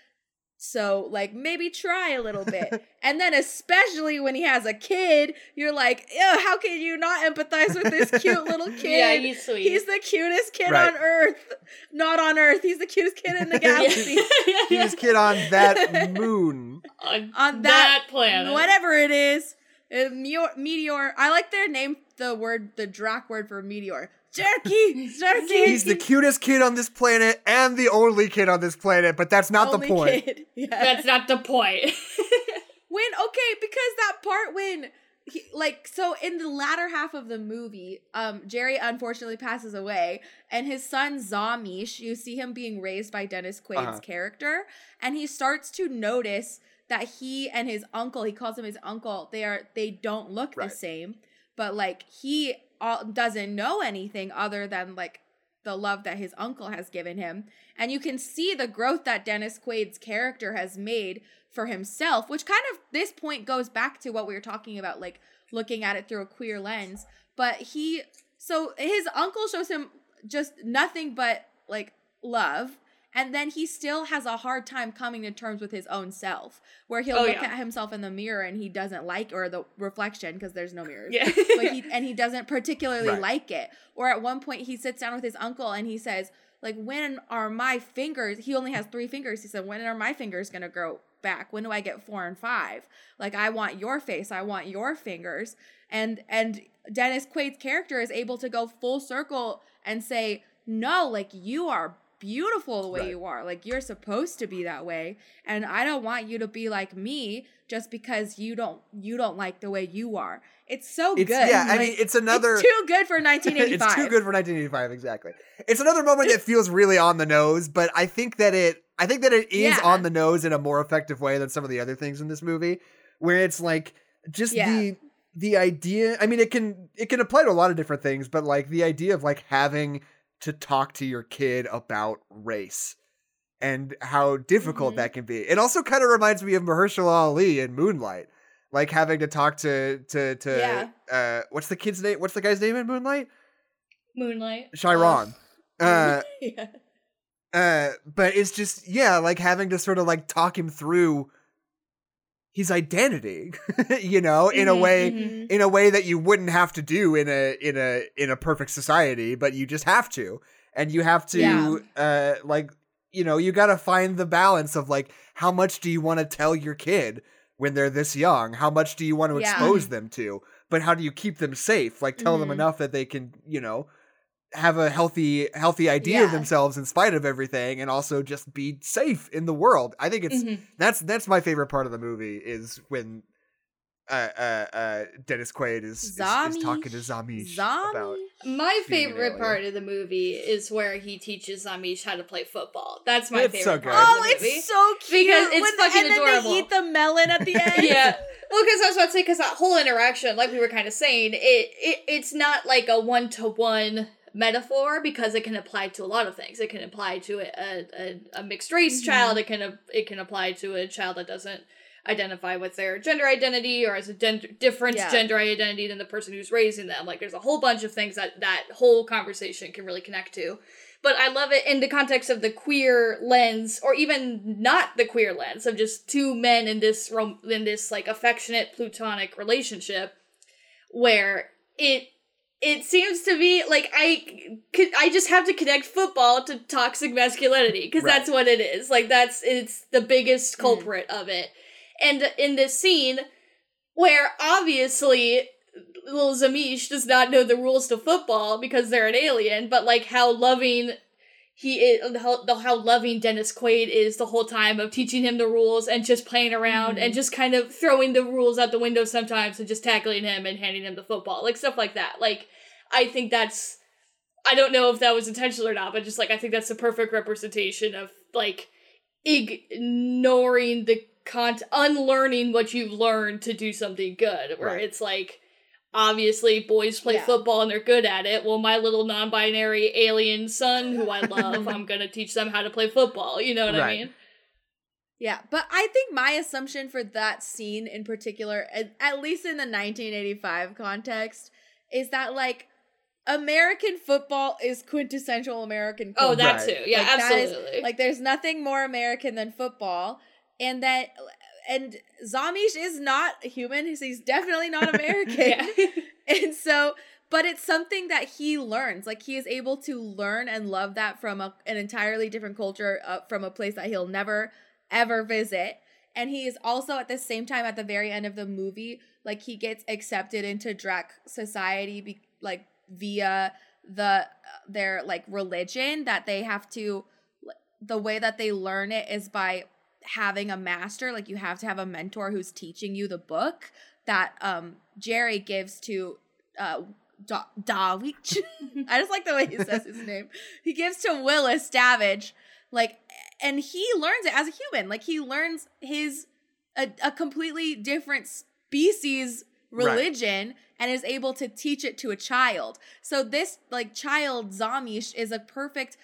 So, like, maybe try a little bit. [LAUGHS] and then, especially when he has a kid, you're like, how can you not empathize with this cute little [LAUGHS] kid? Yeah, he's sweet. He's the cutest kid Right. on Earth. Not on Earth. He's the cutest kid in the [LAUGHS] galaxy. Cutest kid on that moon. on, On that, that planet. Whatever it is. Uh, meteor, meteor. I like their name, the word, the Drac word for meteor. Jerky! [LAUGHS] Jerky! He's the cutest kid on this planet and the only kid on this planet, but that's not the point. kid. [LAUGHS] Yeah. That's not the point. [LAUGHS] When okay, because that part when he, like so in the latter half of the movie um jerry unfortunately passes away and his son zamish you see him being raised by dennis quaid's Uh-huh. character and he starts to notice that he and his uncle he calls him his uncle they are they don't look Right. the same but like he all, doesn't know anything other than like the love that his uncle has given him and you can see the growth that dennis quaid's character has made for himself which kind of this point goes back to what we were talking about like looking at it through a queer lens but he so his uncle shows him just nothing but like love and then he still has a hard time coming to terms with his own self where he'll Oh, look yeah. at himself in the mirror and he doesn't like or the reflection because there's no mirrors Yeah. [LAUGHS] but he [LAUGHS] and he doesn't particularly Right. like it. Or at one point he sits down with his uncle and he says, like, when are my fingers? He only has three fingers. He said, when are my fingers gonna grow back? When do I get four and five? Like, I want your face. I want your fingers. And and Dennis Quaid's character is able to go full circle and say, no, like you are beautiful the way Right. you are. Like you're supposed to be that way. And I don't want you to be like me just because you don't you don't like the way you are. It's so It's good. yeah. I mean, it's another. [LAUGHS] it's too good for 1985. it's too good for 1985. Exactly. It's another moment that feels really on the nose, but I think that it. I think that it is Yeah. on the nose in a more effective way than some of the other things in this movie, where it's like just Yeah. the the idea. I mean, it can it can apply to a lot of different things, but like the idea of like having to talk to your kid about race and how difficult Mhm. that can be. It also kind of reminds me of Mahershala Ali in Moonlight, like having to talk to to to Yeah. uh what's the kid's name? What's the guy's name in Moonlight? Moonlight. Chiron. [LAUGHS] Uh, yeah. uh, but it's just yeah, like having to sort of like talk him through his identity, [LAUGHS] you know, in a Mhm, way Mhm. in a way that you wouldn't have to do in a in a in a perfect society, but you just have to. And you have to Yeah. uh like you know, you got to find the balance of like how much do you want to tell your kid when they're this young? How much do you want to Yeah. expose them to? But how do you keep them safe? Like tell them Mhm. enough that they can, you know, have a healthy healthy idea of themselves in spite of everything and also just be safe in the world. I think it's Mhm. that's that's my favorite part of the movie is when uh uh, uh Dennis Quaid is, is, is talking to Zamish about My favorite part of the movie is where he teaches Amish how to play football. That's my It's favorite so part good. of Oh, it's so cute. Because it's When fucking and then adorable. they eat the melon at the [LAUGHS] end. yeah. Well, because I was about to say, because that whole interaction, like we were kind of saying, it, it it's not like a one to one metaphor because it can apply to a lot of things. It can apply to a a, a, mixed race Mhm. child. It can it can apply to a child that doesn't identify with their gender identity or as a gender, different Yeah. gender identity than the person who's raising them. Like there's a whole bunch of things that that whole conversation can really connect to. But I love it in the context of the queer lens, or even not the queer lens of just two men in this rom- in this like affectionate plutonic relationship, where it it seems to me like I could I just have to connect football to toxic masculinity because Right. that's what it is. Like that's it's the biggest mm-hmm. culprit of it. And in this scene where obviously little Zamish does not know the rules to football because they're an alien, but like how loving he is, how, how loving Dennis Quaid is the whole time of teaching him the rules and just playing around Mhm. and just kind of throwing the rules out the window sometimes and just tackling him and handing him the football, like stuff like that. Like, I think that's, I don't know if that was intentional or not, but just like, I think that's the perfect representation of like ignoring the con, unlearning what you've learned to do something good, where Right. it's like, obviously boys play Yeah. football and they're good at it. Well, my little non-binary alien son who I [LAUGHS] love, I'm going to teach them how to play football. You know what I Right. mean? Yeah, but I think my assumption for that scene in particular, at, at least in the 1985 context, is that like American football is quintessential American. Oh, that Right. too. Yeah, Like, that is- absolutely. like there's nothing more American than football, and that and Zamish is not human. He's definitely not [LAUGHS] American. [LAUGHS] and so but it's something that he learns like he is able to learn and love that from a, an entirely different culture uh, from a place that he'll never ever visit and he is also at the same time at the very end of the movie like he gets accepted into drac society be, like via the uh, their like religion that they have to the way that they learn it is by having a master like you have to have a mentor who's teaching you the book that um Jerry gives to uh da- Dawich. [LAUGHS] I just like the way he says his name. He gives to Willis Davidge, like, and he learns it as a human. Like he learns his a, a completely different species Right. religion and is able to teach it to a child. So this like child Zamish is a perfect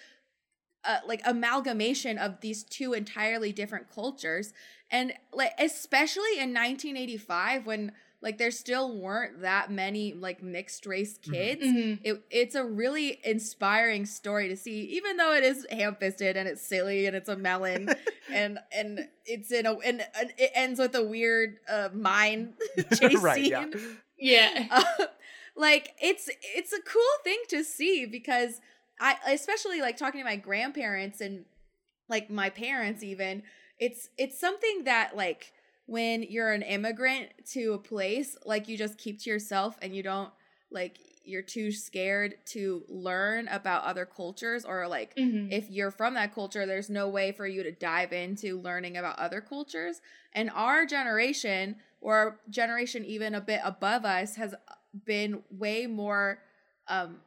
uh, like amalgamation of these two entirely different cultures and like especially in 1985 when like there still weren't that many like mixed race Mhm. kids Mhm. it, it's a really inspiring story to see even though it is ham-fisted and it's silly and it's a melon [LAUGHS] and and it's in a and, and it ends with a weird uh mine [LAUGHS] chase Right, scene yeah. Yeah. [LAUGHS] uh, like it's it's a cool thing to see because I especially like talking to my grandparents and like my parents even it's it's something that like when you're an immigrant to a place like you just keep to yourself and you don't like you're too scared to learn about other cultures or like Mhm. if you're from that culture, there's no way for you to dive into learning about other cultures. And our generation, or generation even a bit above us, has been way more um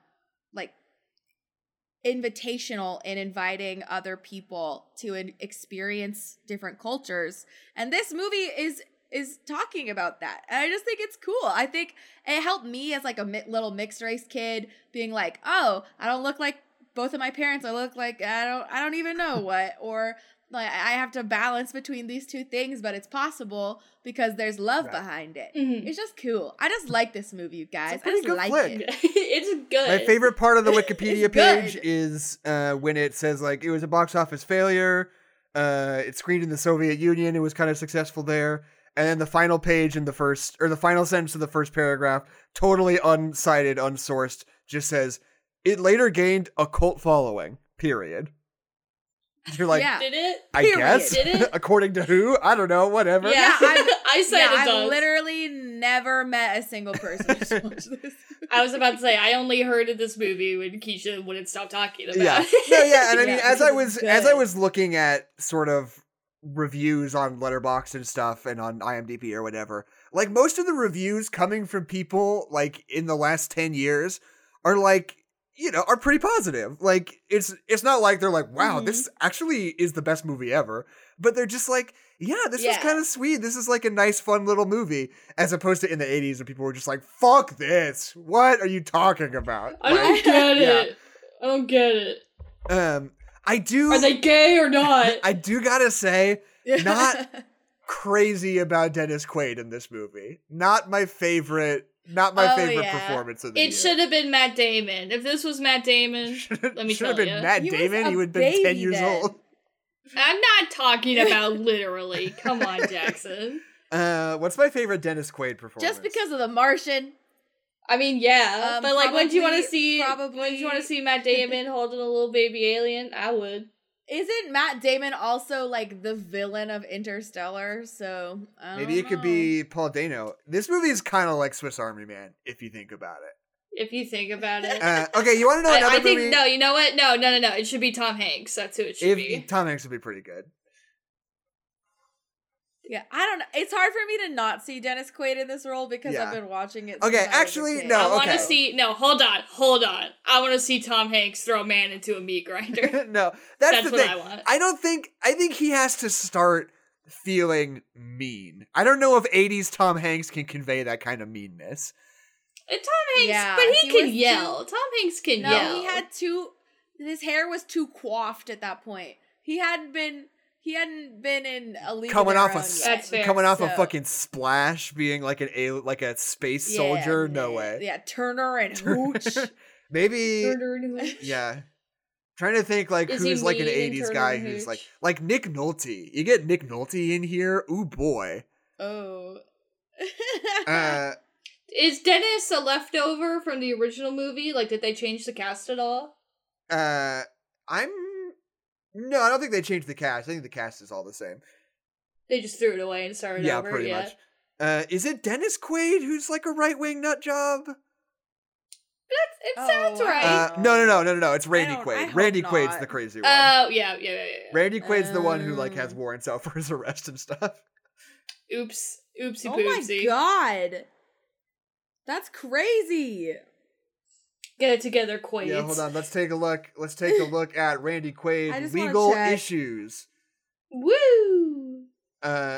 invitational in inviting other people to experience different cultures. And this movie is is talking about that. And I just think it's cool. I think it helped me as like a little mixed race kid being like, "Oh, I don't look like both of my parents. I look like I don't I don't even know what or like I have to balance between these two things, but it's possible because there's love Right. behind it. Mhm. It's just cool. I just like this movie, you guys. I pretty just good like flick. it. [LAUGHS] it's good. My favorite part of the [LAUGHS] Wikipedia page is uh, when it says like it was a box office failure. Uh, it screened in the Soviet Union. It was kind of successful there. And then the final page in the first, or the final sentence of the first paragraph, totally unsighted, unsourced, just says it later gained a cult following. Period. You're like, Yeah. Did it? I period. guess. Did it? [LAUGHS] According to who? I don't know. Whatever. Yeah, [LAUGHS] I've- said yeah, it I've does. literally never met a single person who's watched this. [LAUGHS] I was about to say I only heard of this movie when Keisha wouldn't stop talking about yeah it. no yeah and i mean Yeah, as i was it's as i was looking at sort of reviews on Letterboxd and stuff and on imdb or whatever like most of the reviews coming from people like in the last 10 years are like you know are pretty positive like it's it's not like they're like wow Mhm. this actually is the best movie ever but they're just like yeah this was Yeah. kind of sweet this is like a nice fun little movie as opposed to in the 80s when people were just like fuck this what are you talking about I don't get yeah. it. I don't get it. um i do Are they gay or not? [LAUGHS] I do gotta say, Not- [LAUGHS] crazy about Dennis Quaid in this movie. Not my favorite. Not my Oh, favorite yeah. performance of the it year. should have been Matt Damon. If this was Matt Damon, [LAUGHS] Should let me have tell been ya. Matt He was Damon. He would have been ten years then. old. [LAUGHS] I'm not talking about [LAUGHS] literally. Come on, Jackson. Uh, what's my favorite Dennis Quaid performance? Just because of the Martian. I mean, yeah, Um, but like, when do you want to see? probably- When do you want to see Matt Damon holding a little baby alien? I would. Isn't Matt Damon also like the villain of Interstellar? So I don't maybe it could be Paul Dano. This movie is kind of like Swiss Army Man if you think about it. If you think about it. Uh, okay, you want to know I, another I think movie? no. You know what? No, no, no, no. It should be Tom Hanks. That's who it should if be. Tom Hanks would be pretty good. Yeah, I don't know. It's hard for me to not see Dennis Quaid in this role because Yeah. I've been watching it. Okay, since I was a actually, no, I want to see. No, hold on, hold on. I want to see Tom Hanks throw a man into a meat grinder. [LAUGHS] no, that's, That's the what thing. I want. I don't think I think he has to start feeling mean. I don't know if 80s Tom Hanks can convey that kind of meanness. And Tom Hanks, Yeah, but he, he can yell. too- Tom Hanks can No, yell. he had too. His hair was too coiffed at that point. He hadn't been. He hadn't been in a league coming of off a yet. That's fair. coming off a fucking splash being like an a like a space Yeah, soldier no man. way Yeah, Turner and [LAUGHS] Hooch. [LAUGHS] maybe Turner and Hooch. [LAUGHS] yeah trying to think like Is who's like an 80s Turner guy who's like like Nick Nolte you get Nick Nolte in here ooh boy oh. uh Is Dennis a leftover from the original movie? Like, did they change the cast at all? uh I'm no I don't think they changed the cast I think the cast is all the same They just threw it away and started yeah over. pretty yeah. much uh is it Dennis Quaid who's like a right-wing nut job That's, it Oh, sounds right. uh no no no no no no it's Randy Quaid hope Randy not. Quaid's the crazy one Oh yeah, yeah, yeah, yeah. Randy Quaid's the one who like has Um. warrants out for his arrest and stuff. Oops, Oopsie Oh my god. That's crazy. Get it together, Quaid. Yeah, hold on. Let's take a look. Let's take a look [LAUGHS] at Randy Quaid legal issues. Woo! Uh,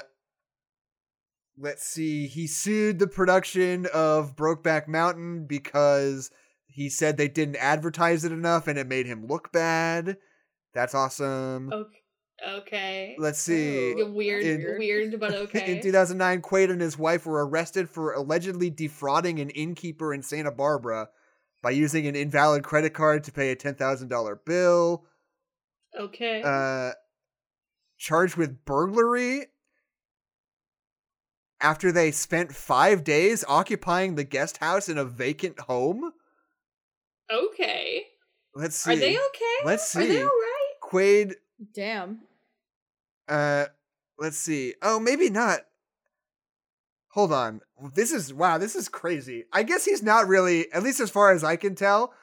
let's see. He sued the production of Brokeback Mountain because he said they didn't advertise it enough and it made him look bad. That's awesome. Okay. Okay. Let's see. Yeah, Weird, In- weird, but [LAUGHS] okay. In 2009, Quaid and his wife were arrested for allegedly defrauding an innkeeper in Santa Barbara by using an invalid credit card to pay a $10,000 bill. okay. Uh, charged with burglary after they spent five days occupying the guest house in a vacant home. okay. Let's see. Are they okay? Let's see. Are they alright? Quaid Damn. Uh, let's see. Oh, maybe not. Hold on. This is wow. This is crazy. I guess he's not really, at least as far as I can tell.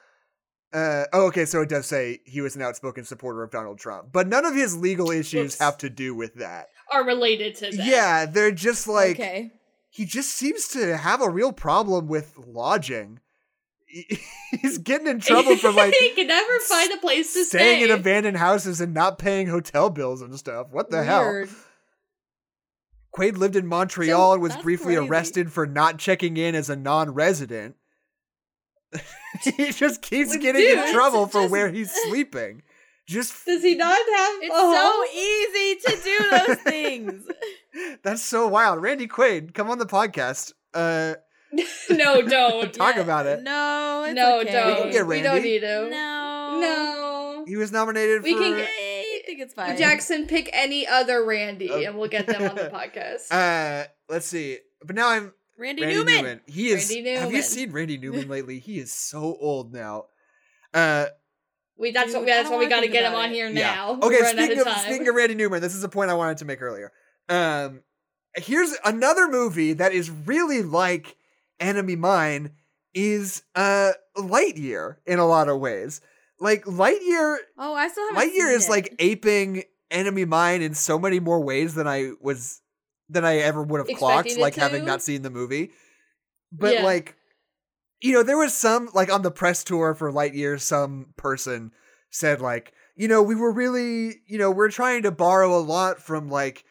Uh, oh, okay. So it does say he was an outspoken supporter of Donald Trump, but none of his legal issues Whoops. have to do with that. Are related to that. Yeah, they're just like okay. he just seems to have a real problem with lodging. [LAUGHS] He's getting in trouble for [LAUGHS] like he can never find a place to staying stay. in abandoned houses and not paying hotel bills and stuff. What the hell? Weird. Quaid lived in Montreal So, and was briefly crazy. arrested for not checking in as a non-resident. [LAUGHS] he just keeps Like, getting dude, in it's trouble for just- where he's sleeping. Just [LAUGHS] Does he not have? It's a so easy to do those things. [LAUGHS] that's so wild. Randy Quaid, come on the podcast. Uh, no, don't. Talk Yeah, about it. No, it's no, okay. don't. We can get We don't need him. No. No. he was nominated We for. can I think it's fine. Jackson, pick any other Randy, Oh. and we'll get them on the [LAUGHS] podcast. Uh, let's see. But now I'm Randy, Randy Newman. Newman. He is. Randy Have you seen Randy Newman [LAUGHS] lately? He is so old now. Uh, we that's Dude, what I that's don't why we got to get him about on it. here Yeah. now. Okay, speaking of, of speaking of Randy Newman, this is a point I wanted to make earlier. Um, here's another movie that is really like Enemy Mine is uh Lightyear in a lot of ways. Like Lightyear, Oh, I still haven't Lightyear is it. like aping Enemy Mine in so many more ways than I was than I ever would have clocked, Expecting it like having not seen the movie. But Yeah. like, you know, there was some like on the press tour for Lightyear, some person said like, you know, we were really, you know, we're trying to borrow a lot from like,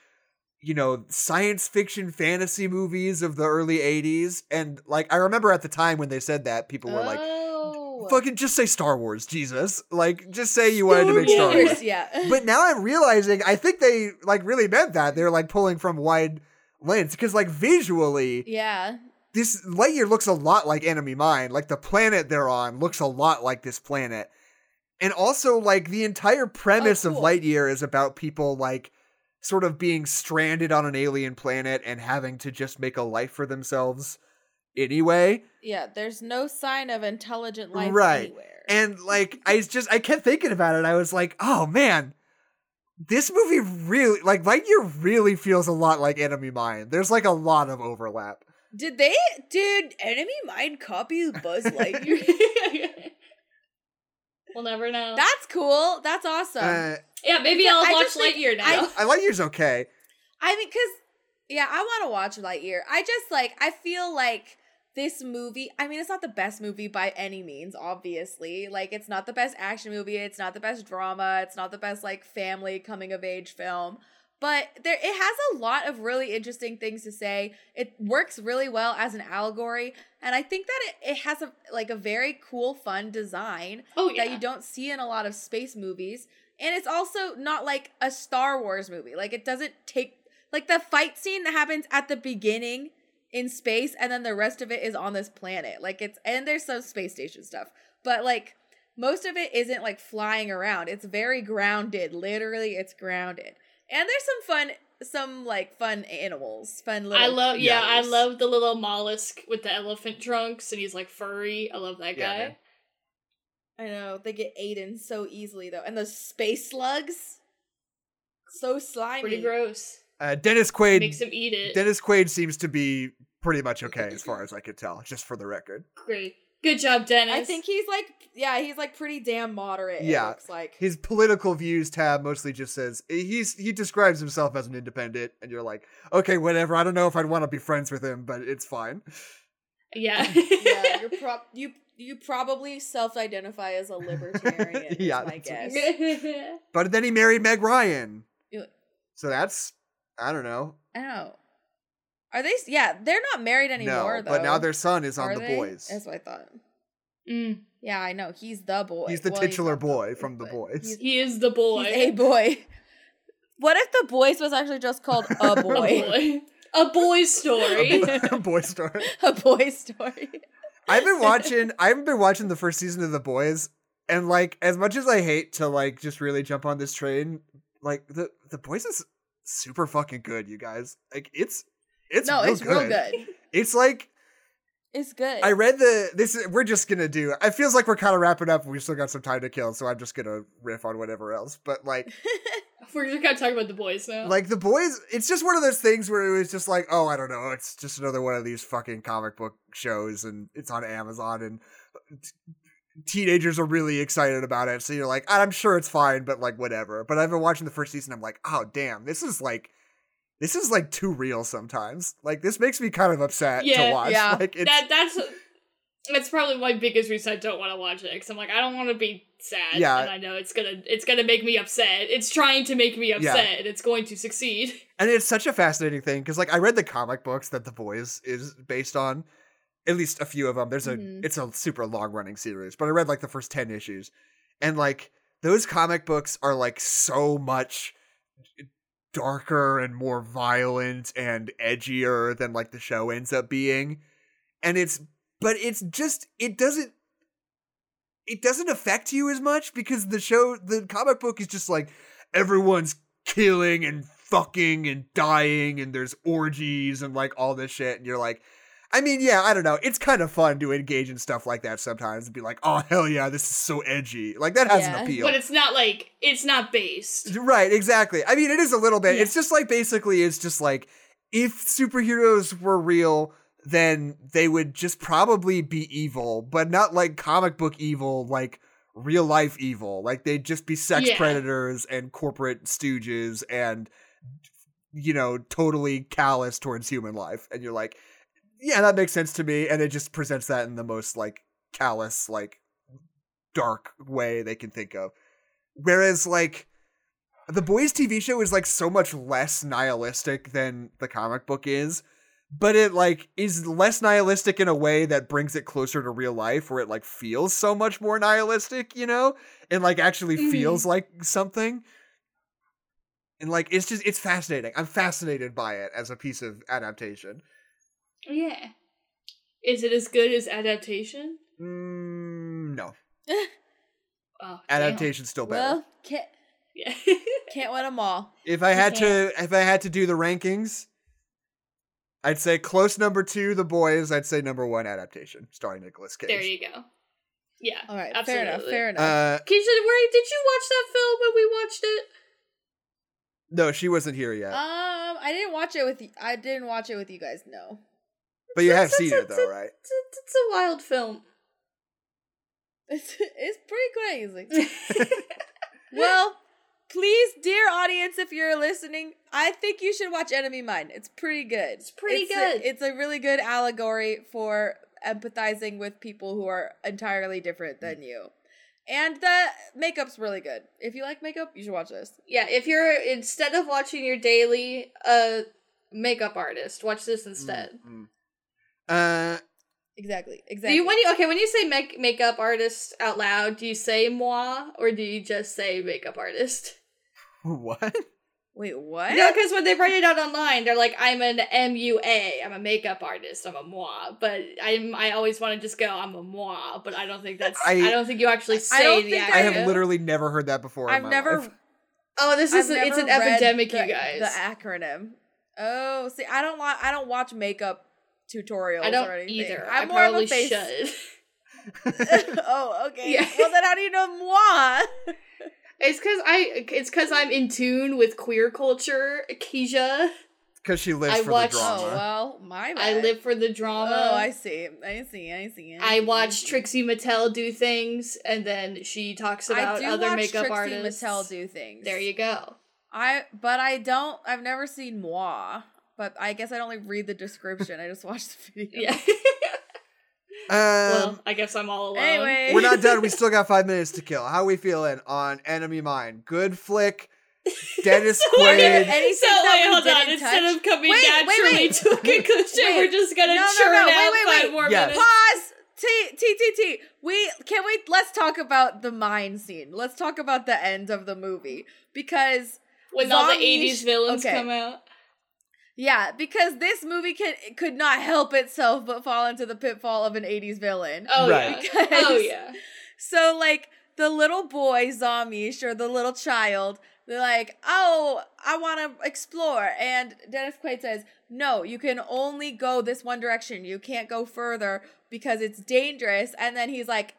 you know, science fiction fantasy movies of the early 80s. And like, I remember at the time when they said that, people were like, fucking just say Star Wars, Jesus. Like, just say you wanted to make Star Wars. Yeah. [LAUGHS] But now I'm realizing, I think they like really meant that. They're like pulling from wide lens because like visually, yeah. this Lightyear looks a lot like Enemy Mine. Like the planet they're on looks a lot like this planet. And also like the entire premise Oh, of cool. Lightyear is about people like sort of being stranded on an alien planet and having to just make a life for themselves anyway. Yeah, there's no sign of intelligent life Right. anywhere. And like I just I kept thinking about it. I was like, "Oh man, this movie really like Lightyear really feels a lot like Enemy Mine. There's like a lot of overlap." did they did Enemy Mine copy Buzz Lightyear? [LAUGHS] we'll never know. That's cool. That's awesome. Uh, yeah, maybe I'll I watch just think- Lightyear now. I- I Lightyear's okay. I mean, because yeah, I want to watch Lightyear. I just like I feel like this movie. I mean, it's not the best movie by any means. Obviously, like it's not the best action movie. It's not the best drama. It's not the best like family coming of age film. But there, it has a lot of really interesting things to say. It works really well as an allegory, and I think that it, it has a like a very cool, fun design oh yeah. that you don't see in a lot of space movies. And it's also not like a Star Wars movie. Like it doesn't take like the fight scene that happens at the beginning in space and then the rest of it is on this planet. Like it's and there's some space station stuff. But like most of it isn't like flying around. It's very grounded. Literally it's grounded. And there's some fun some like fun animals. Fun little I love yeah, I love the little mollusk with the elephant trunks and he's like furry. I love that Yeah, guy. man. I know they get eaten so easily though, and the space slugs, so slimy. Pretty gross. Uh, Dennis Quaid. Makes him eat it. Dennis Quaid seems to be pretty much okay as far as I could tell, just for the record. Great. Good job, Dennis. I think he's like, yeah, he's like pretty damn moderate. It Yeah. looks like. His political views tab mostly just says eh, he's he describes himself as an independent, and you're like, okay, whatever. I don't know if I'd want to be friends with him, but it's fine. Yeah. yeah, [LAUGHS] you're pro- you you probably self-identify as a libertarian. [LAUGHS] Yeah, yeah, my that's guess. [LAUGHS] But then he married Meg Ryan, so that's I don't know. I don't know. Are they? Yeah, they're not married anymore no, though. but now their son is on Are the they? boys. That's what I thought. Mm, Yeah, I know. He's the boy. He's the Well, titular not the boy from The Boys. He is the boy. he's a boy. What if the boys was actually just called a boy? [LAUGHS] A boy? boy. A boy's story. A boy story. [LAUGHS] [LAUGHS] a boy story. I've been watching. I've been watching the first season of The Boys, and like as much as I hate to like just really jump on this train, like the the Boys is super fucking good, you guys. Like it's it's no, real it's good. real good. [LAUGHS] It's like It's good. I read the this. is- We're just gonna do. It feels like we're kind of wrapping up. We still got some time to kill, so I'm just gonna riff on whatever else. But like, [LAUGHS] We're just gonna talk about the boys now. like the boys, it's just one of those things where it was just like, oh, I don't know, it's just another one of these fucking comic book shows, and it's on Amazon, and t- teenagers are really excited about it. So you're like, I'm sure it's fine, but like whatever. But I've been watching the first season. I'm like, oh damn, this is like. This is like too real sometimes. Like this makes me kind of upset Yeah, to watch. yeah. [LAUGHS] Like it's that that's that's probably my biggest reason I don't want to watch it because I'm like I don't want to be sad. Yeah. and I know it's gonna it's gonna make me upset. It's trying to make me upset. It's going to succeed. [LAUGHS] And it's such a fascinating thing because, like, I read the comic books that The Boys is based on, at least a few of them. There's a, Mhm. it's a super long running series, but I read like the first ten issues, and like those comic books are like so much darker and more violent and edgier than like the show ends up being, and it's, but it's just it doesn't. It doesn't affect you as much because the show, the comic book is just like everyone's killing and fucking and dying and there's orgies and like all this shit and you're like I mean yeah I don't know it's kind of fun to engage in stuff like that sometimes and be like oh hell yeah this is so edgy like that has Yeah. an appeal But it's not like it's not based. right exactly I mean it is a little bit Yeah. it's just like basically it's just like if superheroes were real then they would just probably be evil but not like comic book evil like real life evil like they'd just be sex Yeah. predators and corporate stooges and you know totally callous towards human life and you're like yeah that makes sense to me and it just presents that in the most like callous like dark way they can think of. Whereas like the boys tv show is like so much less nihilistic than the comic book is but it like is less nihilistic in a way that brings it closer to real life where it like feels so much more nihilistic you know and like actually Mhm. feels like something. And like it's just it's fascinating. I'm fascinated by it as a piece of adaptation Yeah. Is it as good as adaptation? mm, no [LAUGHS] Oh, adaptation's still better well, can't Yeah. [LAUGHS] can't win them all. if i had to if i had to do the rankings i'd say close number two the boys i'd say number one adaptation starring nicolas cage there you go. Yeah. All right, absolutely. fair enough. Fair enough. uh Keisha, where did you watch that film when we watched it? no she wasn't here yet um, I didn't watch it with. y- I didn't watch it with you guys. No. But you have It's- seen it though right It's, it's, it's a wild film. It's it's pretty crazy. [LAUGHS] [LAUGHS] well, please, dear audience, if you're listening, I think you should watch Enemy Mine. It's pretty good. It's pretty a- good. it's a really good allegory for empathizing with people who are entirely different than you. And the makeup's really good. If you like makeup, you should watch this. yeah, if you're instead of watching your daily uh makeup artist, watch this instead. Mm, mm. Uh Exactly. Do Exactly. you when you okay when you say make makeup artist out loud, do you say moi or do you just say makeup artist? [LAUGHS] what Wait, what? No, because when they write it out online, they're like, "I'm an MUA. I'm a makeup artist. I'm a moi." But I'm I always want to just go, "I'm a moi," but I don't think that's. I, I- don't think you actually say don't the think i I have literally never heard that before I've my never life. Oh, this is I've it's an epidemic, the- you guys. The acronym. Oh, see, I don't like. I don't watch makeup tutorials. I don't or anything. either. I'm I more of a face. should. [LAUGHS] oh, okay. Yeah. Well, then how do you know moi? It's because I. It's because I'm in tune with queer culture, Keisha. because she lives I for watched- the drama. Oh well, my bad. I live for the drama. Oh, I see. I see. I see. I see, watch see. Trixie Mattel do things, and then she talks about other watch makeup Trixie artists. Mattel do things. There you go. I but I don't. I've never seen Moi, but I guess I don't like read the description. I just watch the video. Yeah. [LAUGHS] Um, well, I guess I'm all alone. Anyway, [LAUGHS] we're not done. We still got five minutes to kill. How we feeling on Enemy Mine? Good flick. Dennis [LAUGHS] Wait, Quaid. Anything so that wait, we hold on. didn't Instead touch- of coming Wait, wait, naturally wait. to a conclusion, Wait. we're just gonna No, no, churn no, out wait, wait, five wait. more Yes. minutes. Pause. T T T T. We can we let's talk about the mine scene. Let's talk about the end of the movie because When all the '80s villains okay. come out. Yeah, because this movie can could not help itself but fall into the pitfall of an 80s villain. Oh Right. yeah. [LAUGHS] Because- Oh yeah. So like the little boy Zamish or the little child, they're like, "Oh, I want to explore." And Dennis Quaid says, "No, you can only go this one direction. You can't go further because it's dangerous." And then he's like,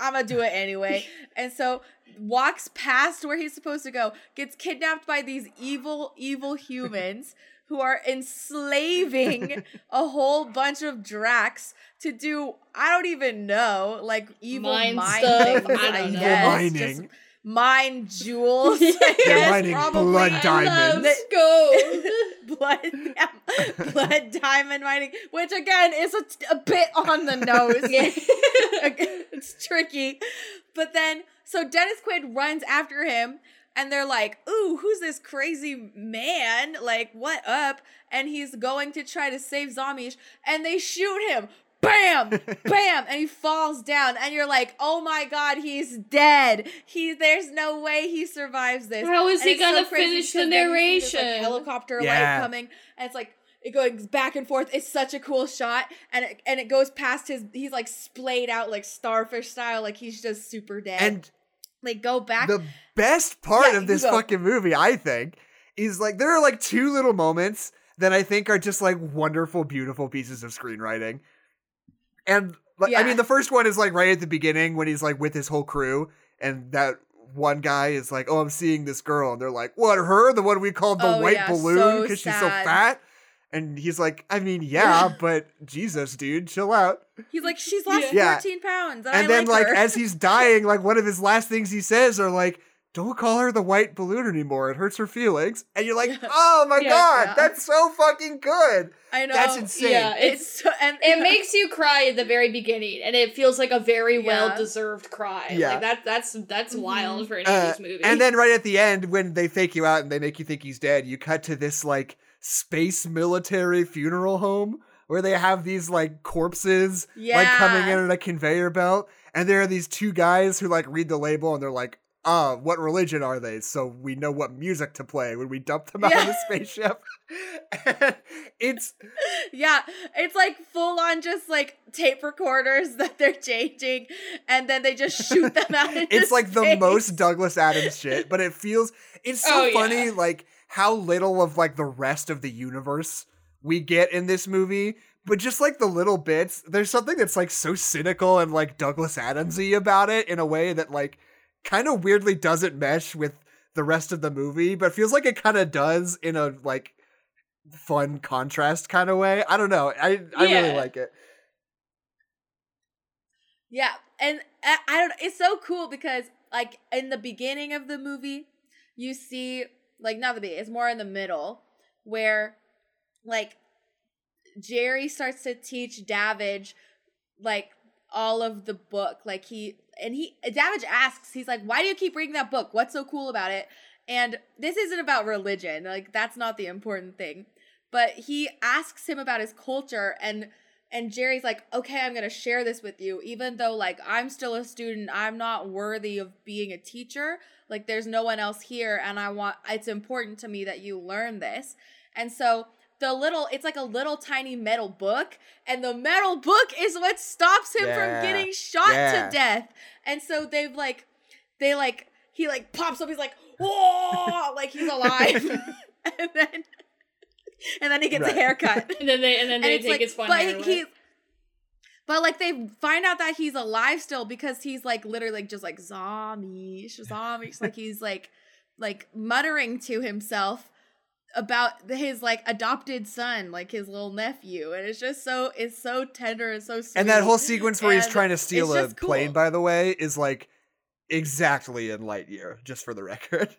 "I'm going to do it anyway." [LAUGHS] and so walks past where he's supposed to go, gets kidnapped by these evil evil humans who are enslaving a whole bunch of Dracs to do I don't even know, like evil Mine mine stuff, things. I I, don't know. guess. Mining. Just mine jewels. [LAUGHS] They're guess, mining probably. blood I diamonds. love go. [LAUGHS] blood, yeah, blood diamond mining, which again is a, a bit on the nose. [LAUGHS] it's tricky, but then so Dennis Quaid runs after him, and they're like, "Ooh, who's this crazy man? Like, what up?" And he's going to try to save Zamish, and they shoot him. Bam, [LAUGHS] bam, and he falls down, and you're like, "Oh my god, he's dead! He, there's no way he survives this." How is And he gonna crazy finish the because then you see this, like, narration? helicopter Yeah. light coming, and it's like it goes back and forth. It's such a cool shot, and it, and it goes past his. He's like splayed out like starfish style, like he's just super dead. And like go back. the best part Yeah, of this fucking movie, I think, is like there are like two little moments that I think are just like wonderful, beautiful pieces of screenwriting. And like, I mean, the first one is like right at the beginning when he's like with his whole crew, and that one guy is like, "Oh, I'm seeing this girl," and they're like, "What? Her? The one we called the Oh, white yeah, balloon so because she's so fat?" And he's like, "I mean, yeah, [LAUGHS] Yeah. but Jesus, dude, chill out." he's like, she's lost Yeah. 14 pounds, and, and I then like, her. as he's [LAUGHS] dying like one of his last things he says are like don't call her the white balloon anymore it hurts her feelings and you're like Yeah. oh my Yeah. god Yeah. that's so fucking good I know that's insane Yeah, It's so, and it makes you cry at the very beginning, and it feels like a very Yeah. well deserved cry. Yeah. like that. That's that's Mhm. wild for an Uh, 80s movie. and then right at the end when they fake you out and they make you think he's dead you cut to this like space military funeral home where they have these like corpses like coming in Yeah. on a conveyor belt and there are these two guys who like read the label and they're like uh what religion are they so we know what music to play when we dump them out of the [LAUGHS] spaceship [LAUGHS] it's Yeah, it's like full on just like tape recorders that they're changing, and then they just shoot them out. [LAUGHS] It's like the most Douglas Adams shit, but it feels it's so Oh, yeah. funny like how little of like the rest of the universe we get in this movie. But just like the little bits, there's something that's like so cynical and like Douglas Adamsy about it in a way that like kind of weirdly doesn't mesh with the rest of the movie, but feels like it kind of does in a like fun contrast kind of way. I don't know. I I really like it. Yeah, and I, I don't. It's so cool because like in the beginning of the movie, you see like not the beginning. It's more in the middle where like Jerry starts to teach Davidge like all of the book. Like he and he Davidge asks, he's like, "Why do you keep reading that book? What's so cool about it?" And this isn't about religion. Like that's not the important thing. But he asks him about his culture and and Jerry's like, "Okay, I'm going to share this with you even though like I'm still a student. I'm not worthy of being a teacher. Like there's no one else here and I want it's important to me that you learn this." And so the little it's like a little tiny metal book and the metal book is what stops him Yeah. from getting shot Yeah. to death. And so they've like they like he like pops up he's like, "Whoa!" [LAUGHS] like he's alive. [LAUGHS] [LAUGHS] and then and then he gets Right. a haircut. and then they and then And they it's take like, his fun but hair he, away. But like they find out that he's alive still because he's like literally like just like zombie, [LAUGHS] zombie. like he's like like muttering to himself about his like adopted son, like his little nephew, and it's just so it's so tender and so sweet. And that whole sequence where he's trying to steal a cool. plane, by the way, is like exactly in Lightyear, just for the [LAUGHS] record.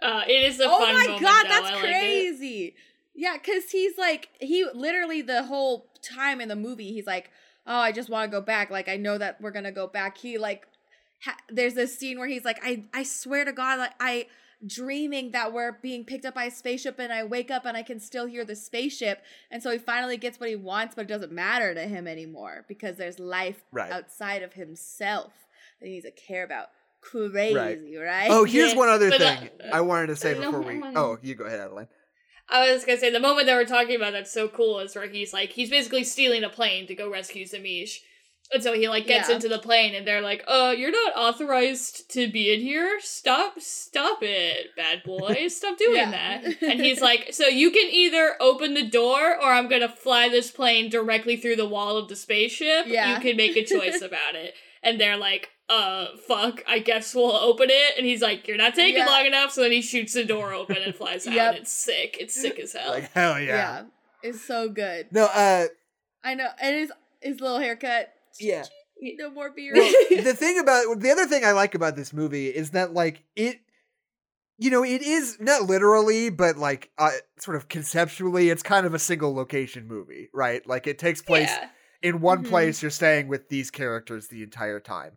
Uh, it is a oh fun my moment, god, though. that's I like crazy. Yeah, because he's like, he literally the whole time in the movie, he's like, oh, I just want to go back. Like, I know that we're gonna go back. He like, ha- there's this scene where he's like, I, I swear to God, like, I dreaming that we're being picked up by a spaceship, and I wake up and I can still hear the spaceship. And so he finally gets what he wants, but it doesn't matter to him anymore because there's life Right. outside of himself that he needs to care about. Crazy, right? Oh, here's Yeah, [LAUGHS] one other thing uh, I wanted to say [LAUGHS] before we. Oh, you go ahead, Adeline. I was gonna say the moment that we're talking about that's so cool is where he's like he's basically stealing a plane to go rescue Zammis. And so he like gets Yeah. into the plane and they're like, uh, you're not authorized to be in here. Stop stop it, bad boy. [LAUGHS] Stop doing Yeah. that. [LAUGHS] And he's like, So you can either open the door or I'm gonna fly this plane directly through the wall of the spaceship. Yeah. You can make a choice [LAUGHS] about it. And they're like, uh, fuck, I guess we'll open it. And he's like, You're not taking Yeah. long enough, so then he shoots the door open and flies [LAUGHS] out. Yep. It's sick. It's sick as hell. Like hell yeah. yeah. it's so good. No, uh, I know, and his his little haircut. yeah. [LAUGHS] No more beard. Well, [LAUGHS] the thing about the other thing I like about this movie is that like it you know it is not literally but like uh, sort of conceptually it's kind of a single location movie right like it takes place Yeah. in one Mhm. place you're staying with these characters the entire time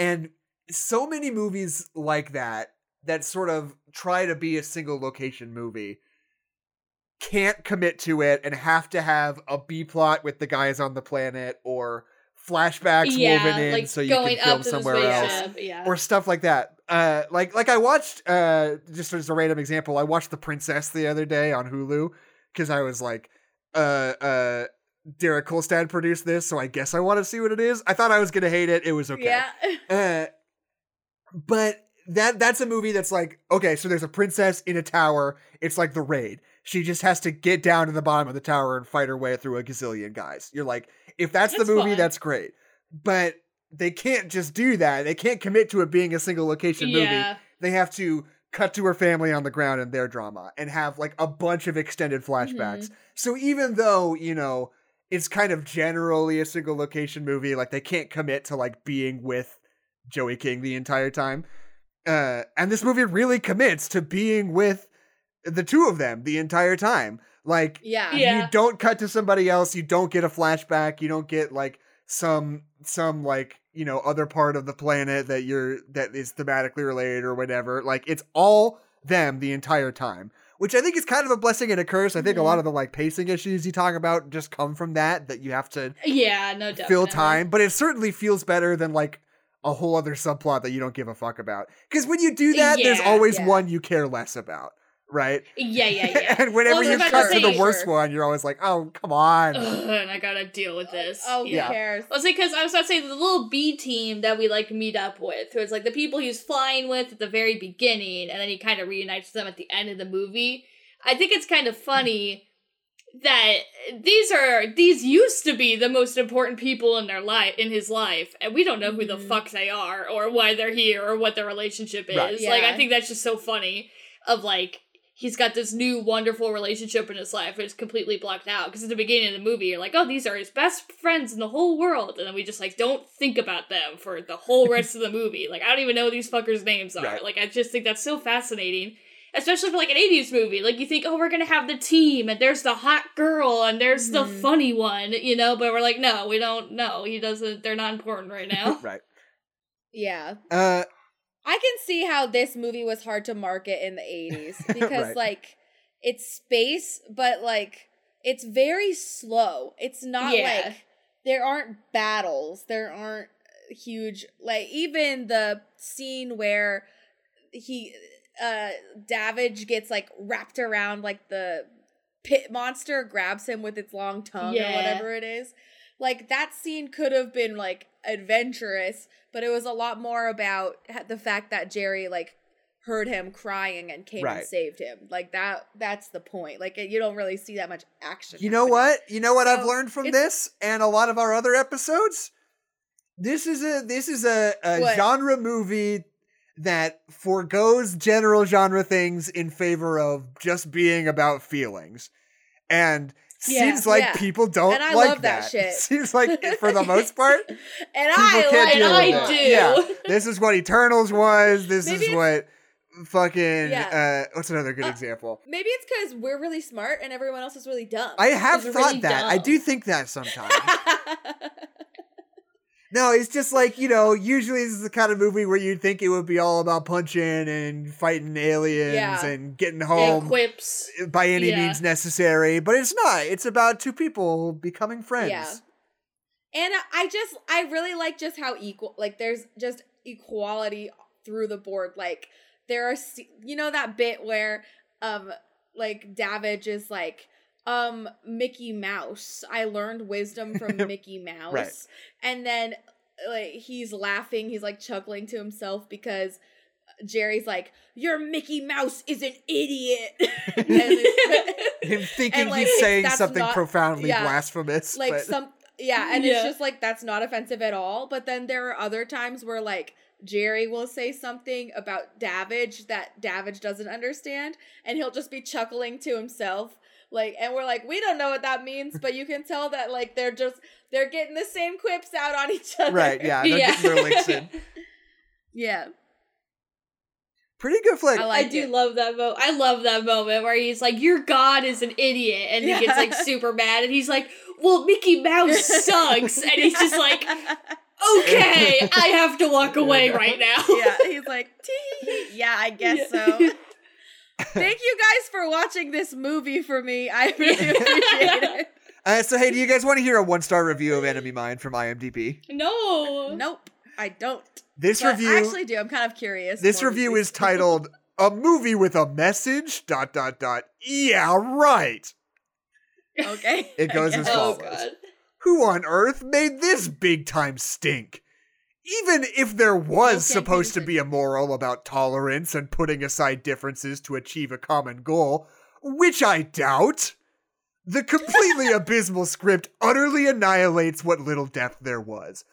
and so many movies like that that sort of try to be a single location movie can't commit to it and have to have a B plot with the guys on the planet or flashbacks yeah, woven in like so you can film up to the somewhere else Yeah. or stuff like that. Uh, like like I watched uh, just as a random example, I watched The Princess the other day on Hulu because I was like, uh, uh, Derek Kolstad produced this, so I guess I want to see what it is. I thought I was gonna hate it. It was okay. Yeah. [LAUGHS] Uh, but that that's a movie that's like okay, so there's a princess in a tower. It's like the raid. She just has to get down to the bottom of the tower and fight her way through a gazillion guys. You're like, if that's, That's the movie, fun. that's great. But they can't just do that. They can't commit to it being a single location movie. yeah. They have to cut to her family on the ground and their drama and have like a bunch of extended flashbacks. So even though, you know, it's kind of generally a single location movie, like they can't commit to like being with Joey King the entire time. Uh and this movie really commits to being with the two of them the entire time. Like Yeah. Yeah. you don't cut to somebody else, you don't get a flashback, you don't get like some some like, you know, other part of the planet that you're that is thematically related or whatever. Like it's all them the entire time. Which I think is kind of a blessing and a curse. I think a lot mm-hmm. of the like pacing issues you talk about just come from that, that you have to Yeah, no doubt. fill time, but it certainly feels better than like a whole other subplot that you don't give a fuck about. Because when you do that, there's always yeah. one you care less about, right? Yeah, yeah, [LAUGHS] yeah. and whenever Well, you cut to to the say- worst one, you're always like, oh, come on. Ugh, and I gotta deal with this. Oh, who yeah. cares? I was like, because I was about to say the little B team that we like meet up with, who is like the people he's flying with at the very beginning, and then he kind of reunites them at the end of the movie. I think it's kind of funny that these are these used to be the most important people in their life in his life, and we don't know who the Mhm. fuck they are or why they're here or what their relationship is. Right. Like, I think that's just so funny. Of like. He's got this new wonderful relationship in his life, and it's completely blocked out. Because at the beginning of the movie, you're like, "Oh, these are his best friends in the whole world," and then we just like don't think about them for the whole rest of the movie. Like, I don't even know what these fuckers' names are. Right. Like, I just think that's so fascinating, especially for like an '80s movie. Like, you think, "Oh, we're gonna have the team, and there's the hot girl, and there's the Mhm. funny one," you know. But we're like, no, we don't know. He doesn't. They're not important right now. [LAUGHS] right. Yeah. Uh, I can see how this movie was hard to market in the 80s [LAUGHS] because Right. like it's space but like it's very slow. It's not Yeah. like there aren't battles. There aren't huge like even the scene where he uh Davidge gets like wrapped around like the pit monster grabs him with its long tongue Yeah. or whatever it is. Like that scene could have been like adventurous, but it was a lot more about the fact that Jerry like heard him crying and came Right. and saved him. Like that that's the point. Like you don't really see that much action. you know happening. what? You know what I've learned from this and a lot of our other episodes? This is a this is a, a genre movie that foregoes general genre things in favor of just being about feelings. And Yeah, seems like yeah. people don't And I like love that [LAUGHS] shit. Seems like for the most part, [LAUGHS] and I can't like and I do. Yeah. [LAUGHS] this is what Eternals was. This Maybe is what fucking Yeah. uh what's another good Uh, example? Maybe it's because we're really smart and everyone else is really dumb. I have thought really that. I do think that sometimes. No, it's just like, you know, usually this is the kind of movie where you'd think it would be all about punching and fighting aliens Yeah. and getting And home quips. by any Yeah. means necessary, but it's not. It's about two people becoming friends. Yeah. And I just, I really like just how equal, like, there's just equality through the board. Like, there are, you know, that bit where, um, like, Davidge is like, um, Mickey Mouse. I learned wisdom [LAUGHS] from Mickey Mouse. Right. And then, like, he's laughing, he's like chuckling to himself because Jerry's like, Your Mickey Mouse is an idiot. [LAUGHS] And [LAUGHS] Him thinking like, he's saying something not- profoundly yeah, blasphemous. like but- some yeah and Yeah. it's just like that's not offensive at all but then there are other times where like jerry will say something about davidge that davidge doesn't understand and he'll just be chuckling to himself like and we're like we don't know what that means but you can tell that like they're just they're getting the same quips out on each other Right, yeah, they're Yeah. getting their licks in. [LAUGHS] yeah Pretty good flick. I I do love that moment. I love that moment where he's like, "Your God is an idiot," and he gets like [LAUGHS] super mad, and he's like, "Well, Mickey Mouse sucks," and he's just [LAUGHS] like, "Okay, I have to walk away right now." yeah he's like "Tee, yeah i guess so thank you guys for watching this movie for me i [LAUGHS] really appreciate it Uh, so, hey, do you guys want to hear a one star review of Enemy Mine from IMDb? No. Nope, I don't. This But review, I actually do. I'm kind of curious. this review is titled "A Movie with a Message." Dot dot dot. Yeah, right. okay. It goes guess. as [LAUGHS] Oh follows. God. Who on earth made this big time stink? Even if there was supposed to be a moral about tolerance and putting aside differences to achieve a common goal, which I doubt, the completely [LAUGHS] abysmal script utterly annihilates what little depth there was.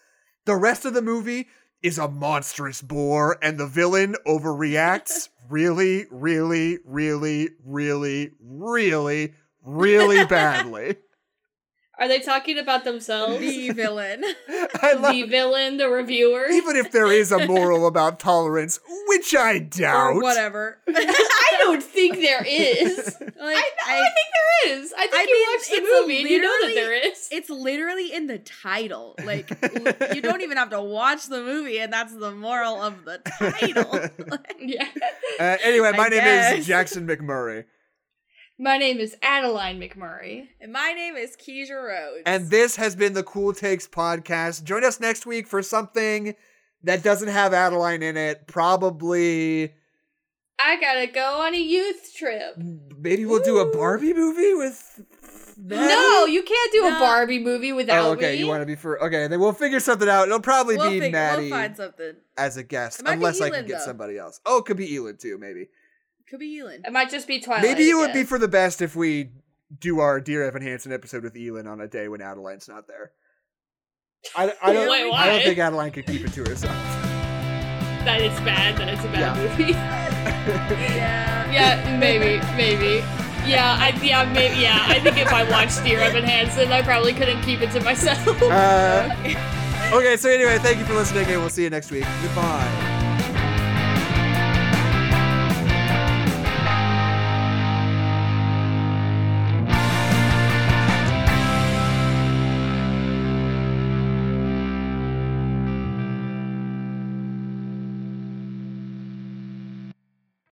The rest of the movie is a monstrous bore, and the villain overreacts [LAUGHS] really, really, really, really, really, really [LAUGHS] badly. Are they talking about themselves? the villain. [LAUGHS] I love the villain, the reviewer. even if there is a moral about tolerance, which I doubt. or whatever. [LAUGHS] I don't think there is. Like, I, I, I- think there is. I think I you mean, watched the movie and you know that there is. It's literally in the title. Like [LAUGHS] you don't even have to watch the movie, and that's the moral of the title. Yeah. Uh, anyway, my I name guess. is Jackson McMurray, My name is Adeline McMurray. and my name is Keisha Rhodes. and this has been the Cool Takes podcast. Join us next week for something that doesn't have Adeline in it. Probably, I gotta go on a youth trip. maybe we'll do a Barbie movie with. Maddie? No, you can't do No. a Barbie movie oh, without Oh, okay. me. You want to be for okay? Then we'll figure something out. It'll probably we'll, be fig- Maddie we'll find something. as a guest, It might be unless I can get though. somebody else. Oh, it could be Elin too, maybe. Could be Elin. It might just be Twilight. Maybe it would be for the best if we do our Dear Evan Hansen episode with Elin on a day when Adeline's not there. I, I don't. [LAUGHS] Wait, I don't think Adeline could keep it to herself. that it's bad. That it's a bad Yeah. movie. [LAUGHS] Yeah. yeah, maybe, maybe. Yeah, I yeah maybe yeah. I think if I watched Dear Evan Hansen, I probably couldn't keep it to myself. Uh, [LAUGHS] okay, so anyway, thank you for listening, and we'll see you next week. Goodbye.